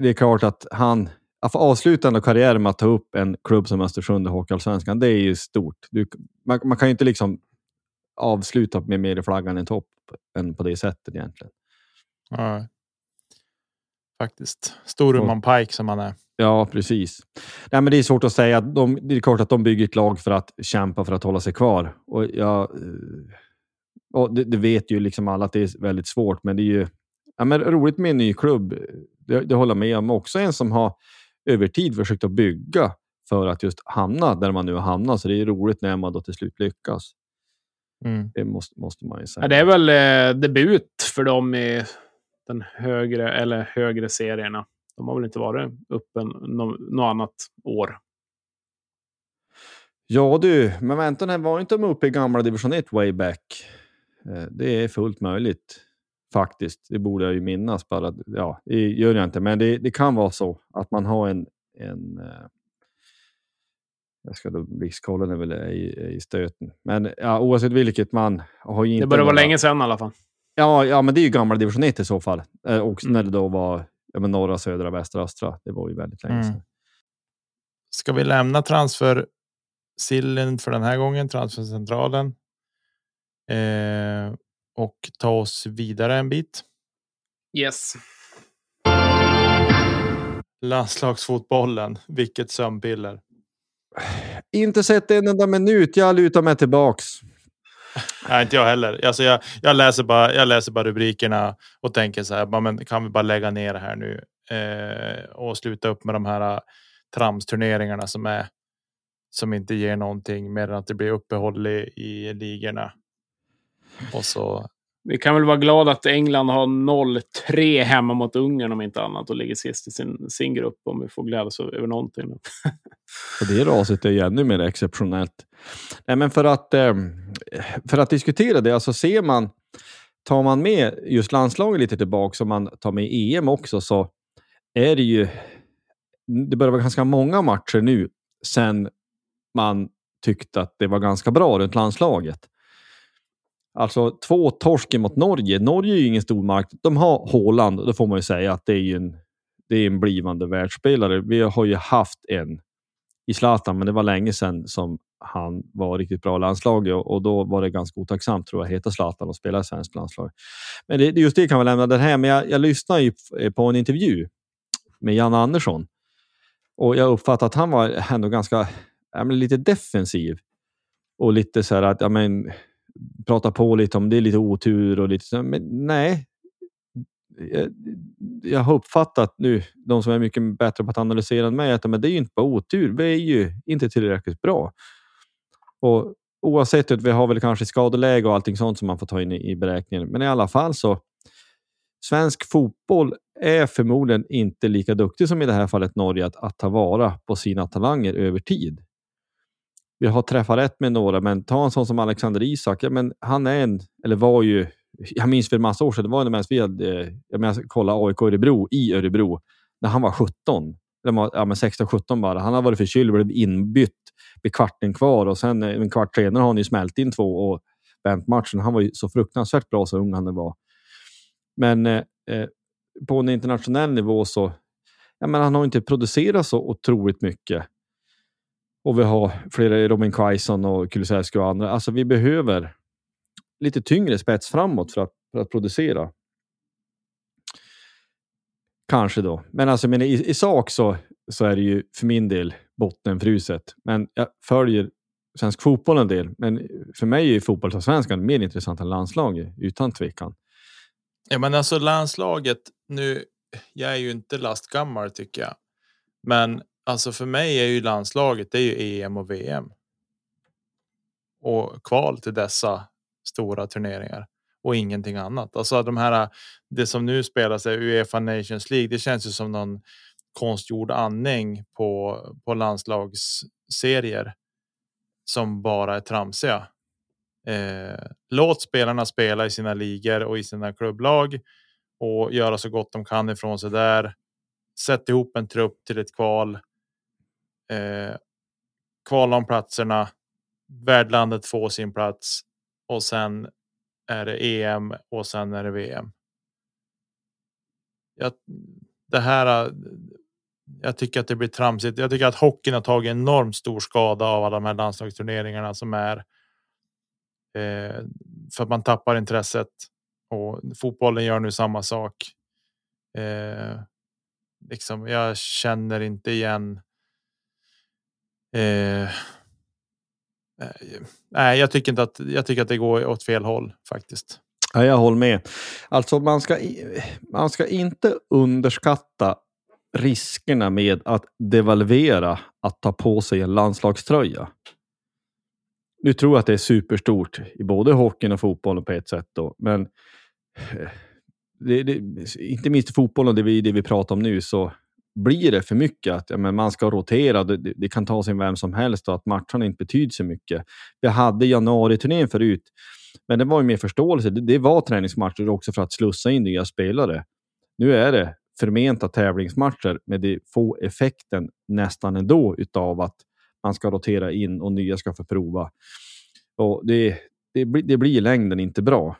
det är klart att han avsluta en karriär med att ta upp en klubb som Östersund i Hockeyallsvenskan, det är ju stort. Du, man, man kan ju inte liksom avsluta med mer i flaggan än topp än på det sättet egentligen. Ja. Faktiskt. Storuman Pike som han är. Ja, precis. Nej, men det är svårt att säga. att De, det är klart att de bygger ett lag för att kämpa för att hålla sig kvar. Och jag, eh, och det, det vet ju liksom alla att det är väldigt svårt, men det är ju ja, men roligt med en ny klubb. Det, det håller jag med om. Också en som har över tid försökt att bygga för att just hamna där man nu har hamnat. Så det är roligt när man då till slut lyckas. Mm. Det måste, måste man ju säga. Ja, det är väl eh, debut för dem i den högre, eller högre serierna. De har väl inte varit uppe något no annat år. Ja du, men vänta var inte de uppe i gamla division 1 way back? Eh, Det är fullt möjligt faktiskt. Det borde jag ju minnas. Bara, ja, det gör jag inte, men det, det kan vara så att man har en... en eh, jag ska då blixtkolla när väl är i, är i stöten. Men ja, oavsett vilket, man har ju inte... Det börjar vara länge sedan i alla fall. Ja, ja, men det är ju gamla division 1 i så fall. Eh, också Mm. när det då var ja, men norra, södra, västra, östra. Det var ju väldigt länge Mm. sedan. Ska vi lämna transfer sillen för den här gången, transfercentralen. Eh, och ta oss vidare en bit. Yes. Landslagsfotbollen. Vilket sömnpiller. Inte sett en enda minut. Jag lutar mig tillbaks. Nej, inte jag heller. Alltså jag, jag, läser bara, jag läser bara rubrikerna och tänker så här. Men kan vi bara lägga ner det här nu eh, och sluta upp med de här eh, tramsturneringarna som är som inte ger någonting mer än att det blir uppehåll i, i ligorna. Och så vi kan väl vara glada att England har 0-3 hemma mot Ungern om inte annat och ligger sist i sin, sin grupp om vi får glädjas över någonting. och det raset är ju ännu mer exceptionellt. Nej, men för att, eh, för att diskutera det, alltså ser man, tar man med just landslaget lite tillbaka, och man tar med EM också, så är det ju, det börjar vara ganska många matcher nu sen man tyckte att det var ganska bra runt landslaget. Alltså två torsken mot Norge. Norge är ju ingen stor marknad. De har Håland och då får man ju säga att det är ju en, det är en blivande världsspelare. Vi har ju haft en i Zlatan, men det var länge sedan som han var riktigt bra i landslaget och, och då var det ganska otacksamt tror jag, heta Zlatan och spela i svenskt landslag. Men det, just det kan vi lämna det här. Men jag, jag lyssnade ju eh, på en intervju med Jan Andersson och jag uppfattade att han var ändå ganska lite defensiv och lite så här att ja, men, prata på lite om det är lite otur och lite så. Men nej, jag, jag har uppfattat nu, de som är mycket bättre på att analysera än mig, att men det är ju inte bara otur. Vi är ju inte tillräckligt bra. Och oavsett att vi har väl kanske skadeläge och allting sånt som man får ta in i, i beräkningen. Men i alla fall så. Svensk fotboll är förmodligen inte lika duktig som i det här fallet Norge att, att ta vara på sina talanger över tid vi har träffat rätt med några, men ta en sån som Alexander Isak. Ja, men han är en, eller var ju, jag minns för en massa år sedan, det var när vi hade, jag menar, kolla AIK Örebro i Örebro, när han var 17. Eller ja, 16-17 bara. Han har varit förkyld och blivit inbytt med kvarten kvar och sen eh, en kvart senare har han ju smält in två och vänt matchen. Han var ju så fruktansvärt bra så ung han var. Men eh, eh, på en internationell nivå så, ja, men han har inte producerat så otroligt mycket. Och vi har flera, Robin Quaison och Kulusevski och andra. Alltså vi behöver lite tyngre spets framåt för att, för att producera. Kanske då. Men alltså, men i, i sak så, så är det ju för min del bottenfruset. Men jag följer svensk fotboll en del. Men för mig är fotbollsallsvenskan mer intressant än landslaget, utan tvekan. Ja, men alltså landslaget nu. Jag är ju inte lastgammal tycker jag, men Alltså för mig är ju landslaget, det är ju EM och VM. Och kval till dessa stora turneringar och ingenting annat. Alltså de här, det som nu spelas är Uefa Nations League. Det känns ju som någon konstgjord andning på, på landslagsserier som bara är tramsiga. Eh, låt spelarna spela i sina ligor och i sina klubblag och göra så gott de kan ifrån sig där. Sätt ihop en trupp till ett kval eh, kvala om platserna. Värdlandet får sin plats och sen är det EM och sen är det VM. Jag, det här. Jag tycker att det blir tramsigt. Jag tycker att hockeyn har tagit enormt stor skada av alla de här landslagsturneringarna som är. Eh, för att man tappar intresset och fotbollen gör nu samma sak. Eh, liksom, jag känner inte igen Eh, eh, nej, jag tycker inte att jag tycker att det går åt fel håll faktiskt. Ja, jag håller med. Alltså, man ska, man ska inte underskatta riskerna med att devalvera att ta på sig en landslagströja. Nu tror jag att det är superstort i både hockeyn och fotbollen på ett sätt. Då, men eh, det, det, inte minst i fotbollen, det vi, det vi pratar om nu, så blir det för mycket att ja, men man ska rotera, det, det, kan ta sig vem som helst och att matcherna inte betyder så mycket. Vi hade januari-turnén förut, men det var ju mer förståelse. Det, det var träningsmatcher också för att slussa in nya spelare. Nu är det förmenta tävlingsmatcher, men det får effekten nästan ändå utav att man ska rotera in och nya ska få prova. Och det, det, det blir i längden inte bra.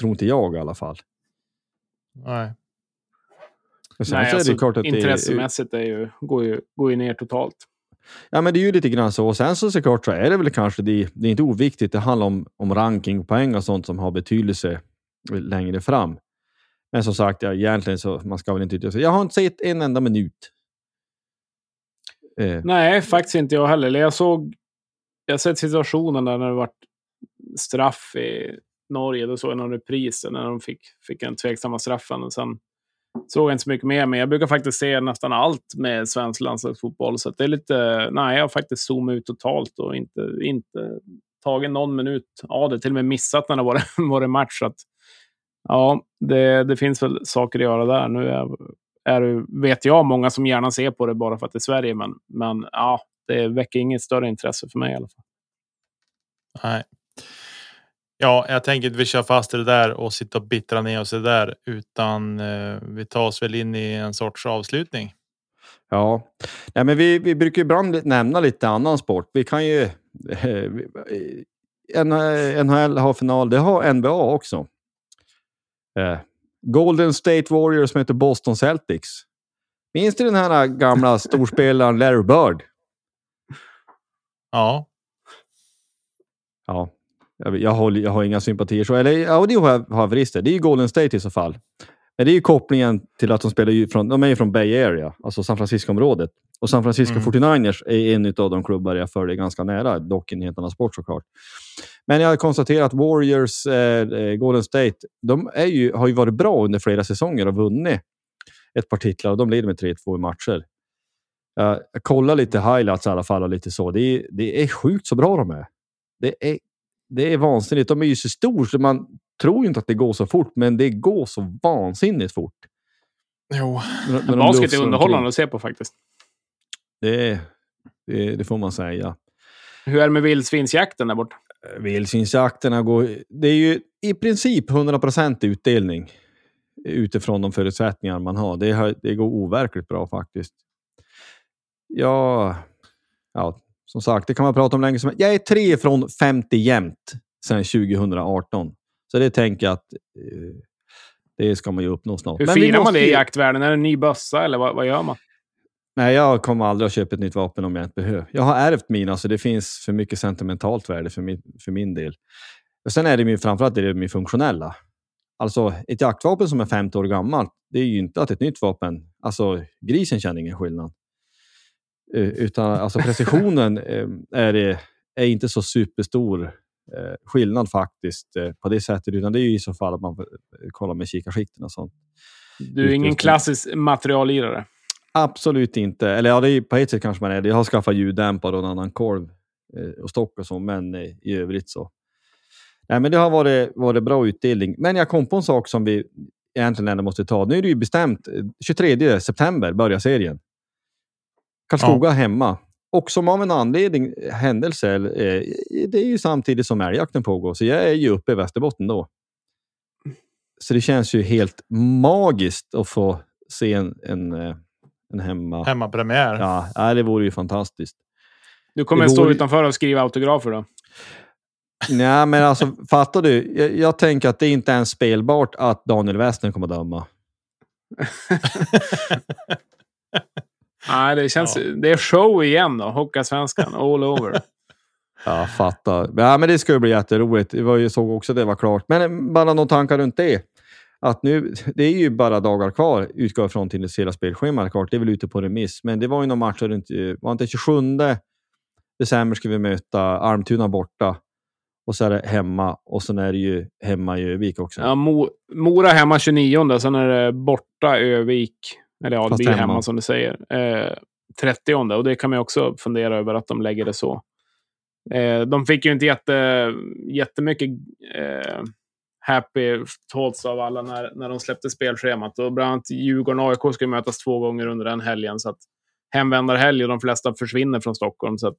Tror inte jag i alla fall. Nej. Nej, är alltså, det klart att intressemässigt är ju, går, ju, går ju ner totalt. Ja, men det är ju lite grann så. Och sen så såklart så är det väl kanske, det, det är inte oviktigt. Det handlar om, om ranking, poäng och sånt som har betydelse längre fram. Men som sagt, ja, egentligen så man ska väl inte... Jag har inte sett en enda minut. Eh. Nej, faktiskt inte jag heller. Jag såg... Jag har sett situationen där när det var straff i Norge. Då såg jag någon repris när de fick, fick en tveksamma straffen. Och sen såg inte så mycket mer, men jag brukar faktiskt se nästan allt med svensk landslagsfotboll. Så det är lite, nej, jag har faktiskt zoomat ut totalt och inte, inte tagit någon minut av det. Till och med missat när det varit, varit match. Så att, ja, det, det finns väl saker att göra där. Nu är, är vet jag många som gärna ser på det bara för att det är Sverige, men, men ja, det väcker inget större intresse för mig i alla fall. Nej. Ja, jag tänker att vi kör fast det där och sitta och bittra ner oss det där, utan eh, vi tar oss väl in i en sorts avslutning. Ja, Nej, men vi, vi brukar ibland nämna lite annan sport. Vi kan ju... Eh, NHL har final, det har NBA också. Eh, Golden State Warriors som heter Boston Celtics. Minns du den här gamla storspelaren Larry Bird? Ja. Ja, jag, jag, har, jag har inga sympatier så. Eller ja, det har jag, har brister. Det är ju Golden State i så fall. Men det är ju kopplingen till att de spelar ju från, de är ju från Bay Area, alltså San Francisco-området. Och San Francisco Mm. 49ers är en av de klubbar jag följer ganska nära, dock en helt annan sport såklart. Men jag har konstaterat att Warriors, eh, eh, Golden State, de är ju, har ju varit bra under flera säsonger och vunnit ett par titlar och de leder med 3-2 i matcher. Jag kollar lite highlights i alla fall och lite så. Det är, det är sjukt så bra de är. Det är, det är vansinnigt. De är ju så stor så man tror ju inte att det går så fort, men det går så vansinnigt fort. Jo. När de Basket är underhållande att se på faktiskt. Det, det, det får man säga. Hur är det med vildsvinsjakten där borta? Vildsvinsjakterna går... Det är ju i princip 100% utdelning utifrån de förutsättningar man har. Det, det går overkligt bra faktiskt. Ja, ja, som sagt, det kan man prata om länge som Jag är tre från 50 jämt sedan 2018. Så det tänker jag att eh, det ska man ju uppnå snart. Hur Men firar man det i jaktvärlden? Är det en ny bössa eller vad, vad gör man? Nej, jag kommer aldrig att köpa ett nytt vapen om jag inte behöver. Jag har ärvt mina, så det finns för mycket sentimentalt värde för min, för min del. Och sen är det min, framförallt är det min funktionella. Alltså, ett jaktvapen som är 50 år gammalt, det är ju inte att ett nytt vapen... Alltså, grisen känner ingen skillnad. Eh, Utan alltså precisionen eh, är, är inte så superstor eh, skillnad faktiskt på det sättet. Utan det är ju i så fall att man kollar med kikarsikten och sånt. Du är ingen klassisk materiallirare. Absolut inte. Eller ja, det är, på ett sätt kanske man är det. Jag har skaffat ljuddämpare och en annan korv eh, och stock och så, men i övrigt så. Nej, men det har varit, varit bra utdelning. Men jag kom på en sak som vi egentligen ändå måste ta. Nu är det ju bestämt. eh, 23 september börjar serien. Karlskoga hemma. Och som av en anledning, händelse, eh, det är ju samtidigt som älgjakten pågår. Så jag är ju uppe i Västerbotten då. Så det känns ju helt magiskt att få se en, en, eh, en hemma... Hemmapremiär. Ja, det vore ju fantastiskt. Du kommer Det stå vore- utanför och skriva autografer då? Nej, men alltså fattar du? Jag, jag tänker att det inte är ens spelbart att Daniel Western kommer döma. Nej, det känns... Ja. Det är show igen då. Hockeyallsvenskan all over. Ja, fattar. Ja, men det ska ju bli jätteroligt. Ju såg också att det var klart. Men eh, bara några tankar runt det. Att nu, det är ju bara dagar kvar, utgår jag från till det hela spelschemat. Klart, det är väl ute på remiss. Men det var ju några matcher runt, eh, var inte 27 december ska vi möta Almtuna borta. Och så är det hemma och sen är det ju hemma i Övik också. Ja, Mo Mora hemma 29, sen är det borta Övik. Eller ja, det blir hemma. hemma. som du säger. Eh, 30 och det kan man också fundera över att de lägger det så. Eh, de fick ju inte jätte, jättemycket eh, happy thoughts av alla när, när de släppte spelschemat. Och bland annat Djurgården och AIK ska ju mötas två gånger under den helgen. Så att hemvändarhelg och de flesta försvinner från Stockholm. Så att,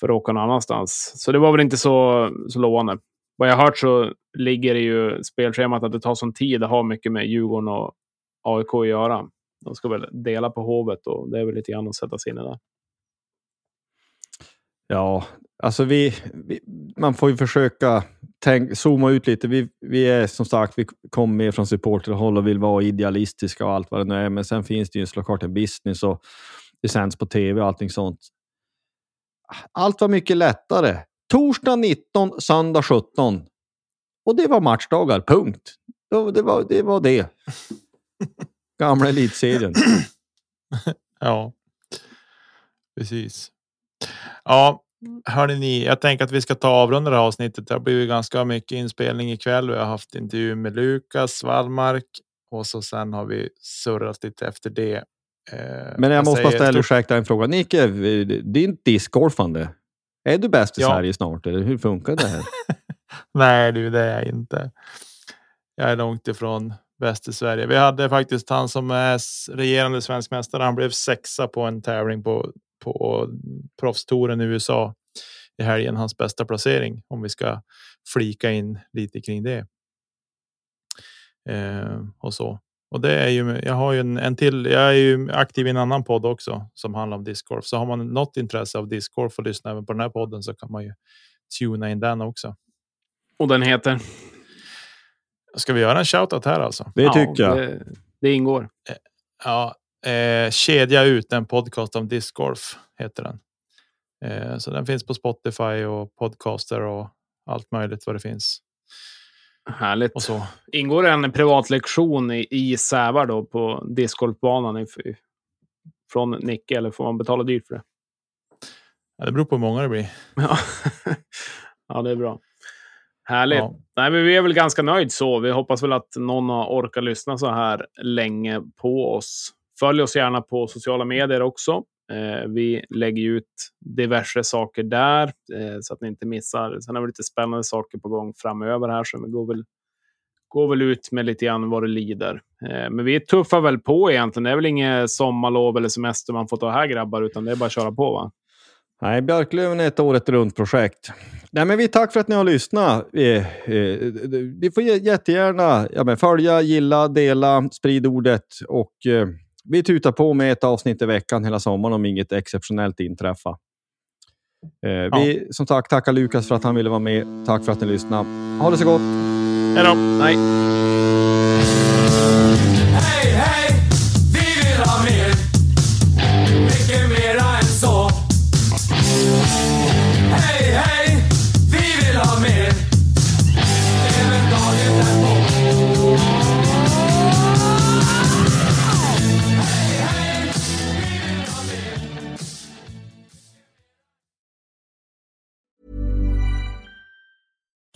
för att åka någon annanstans. Så det var väl inte så, så lovande. Vad jag har hört så ligger det ju spelschemat att det tar sån tid att ha mycket med Djurgården och AIK att göra. De ska väl dela på Hovet och det är väl lite grann att sätta sig in i det. Ja, alltså vi, vi man får ju försöka tänk, zooma ut lite. Vi, vi är som sagt, vi kommer med från supporterhåll och vill vara idealistiska och allt vad det nu är. Men sen finns det ju såklart en business och det sänds på tv och allting sånt. Allt var mycket lättare. Torsdag 19, söndag 17. Och det var matchdagar, punkt. Det. Var, det, var det. Gamla elitserien. Ja, precis. Ja, hörni ni, jag tänker att vi ska ta avrunda det här avsnittet. Det har blivit ganska mycket inspelning ikväll. Vi har haft intervju med Lukas Wallmark och så sen har vi surrat lite efter det. Eh, Men jag måste bara säger ställa stort- ursäkta en fråga. Nicke, din discgolfande. Är du bäst i Ja. Sverige snart eller hur funkar det här? Nej du, det är jag inte. Jag är långt ifrån bäst i Sverige. Vi hade faktiskt han som är regerande svensk mästare. Han blev sexa på en tävling på, på proffstouren i USA i helgen. Hans bästa placering om vi ska flika in lite kring det. Eh, och så. Och det är ju, jag har ju en, en till. Jag är ju aktiv i en annan podd också som handlar om discgolf. Så har man något intresse av discgolf och lyssna även på den här podden så kan man ju tuna in den också. Och den heter? Ska vi göra en shoutout här alltså? Det tycker jag. Det, det ingår. Ja, eh, kedja ut en podcast om discgolf heter den. Eh, så den finns på Spotify och podcaster och allt möjligt vad det finns. Härligt. Och så. Ingår en privatlektion i, i Sävar då på discgolfbanan från Nicke eller får man betala dyrt för det? Ja, det beror på hur många det blir. Ja, ja det är bra. Härligt. Ja. Nej, men vi är väl ganska nöjd så. Vi hoppas väl att någon har orkat lyssna så här länge på oss. Följ oss gärna på sociala medier också. Eh, vi lägger ut diverse saker där eh, så att ni inte missar. Sen har vi lite spännande saker på gång framöver här så vi går väl, går väl ut med lite grann vad det lider. Eh, men vi tuffar väl på egentligen. Det är väl inget sommarlov eller semester man får ta här grabbar, utan det är bara att köra på va? Nej, Björklöven är ett året runt projekt. Nej, men vi tack för att ni har lyssnat. Vi, eh, vi får jä- jättegärna ja, men följa, gilla, dela, sprid ordet och eh, vi tutar på med ett avsnitt i veckan hela sommaren om inget exceptionellt inträffar. Eh, vi som sagt tackar Lukas för att han ville vara med. Tack för att ni lyssnade. Ha det så gott! Hej då!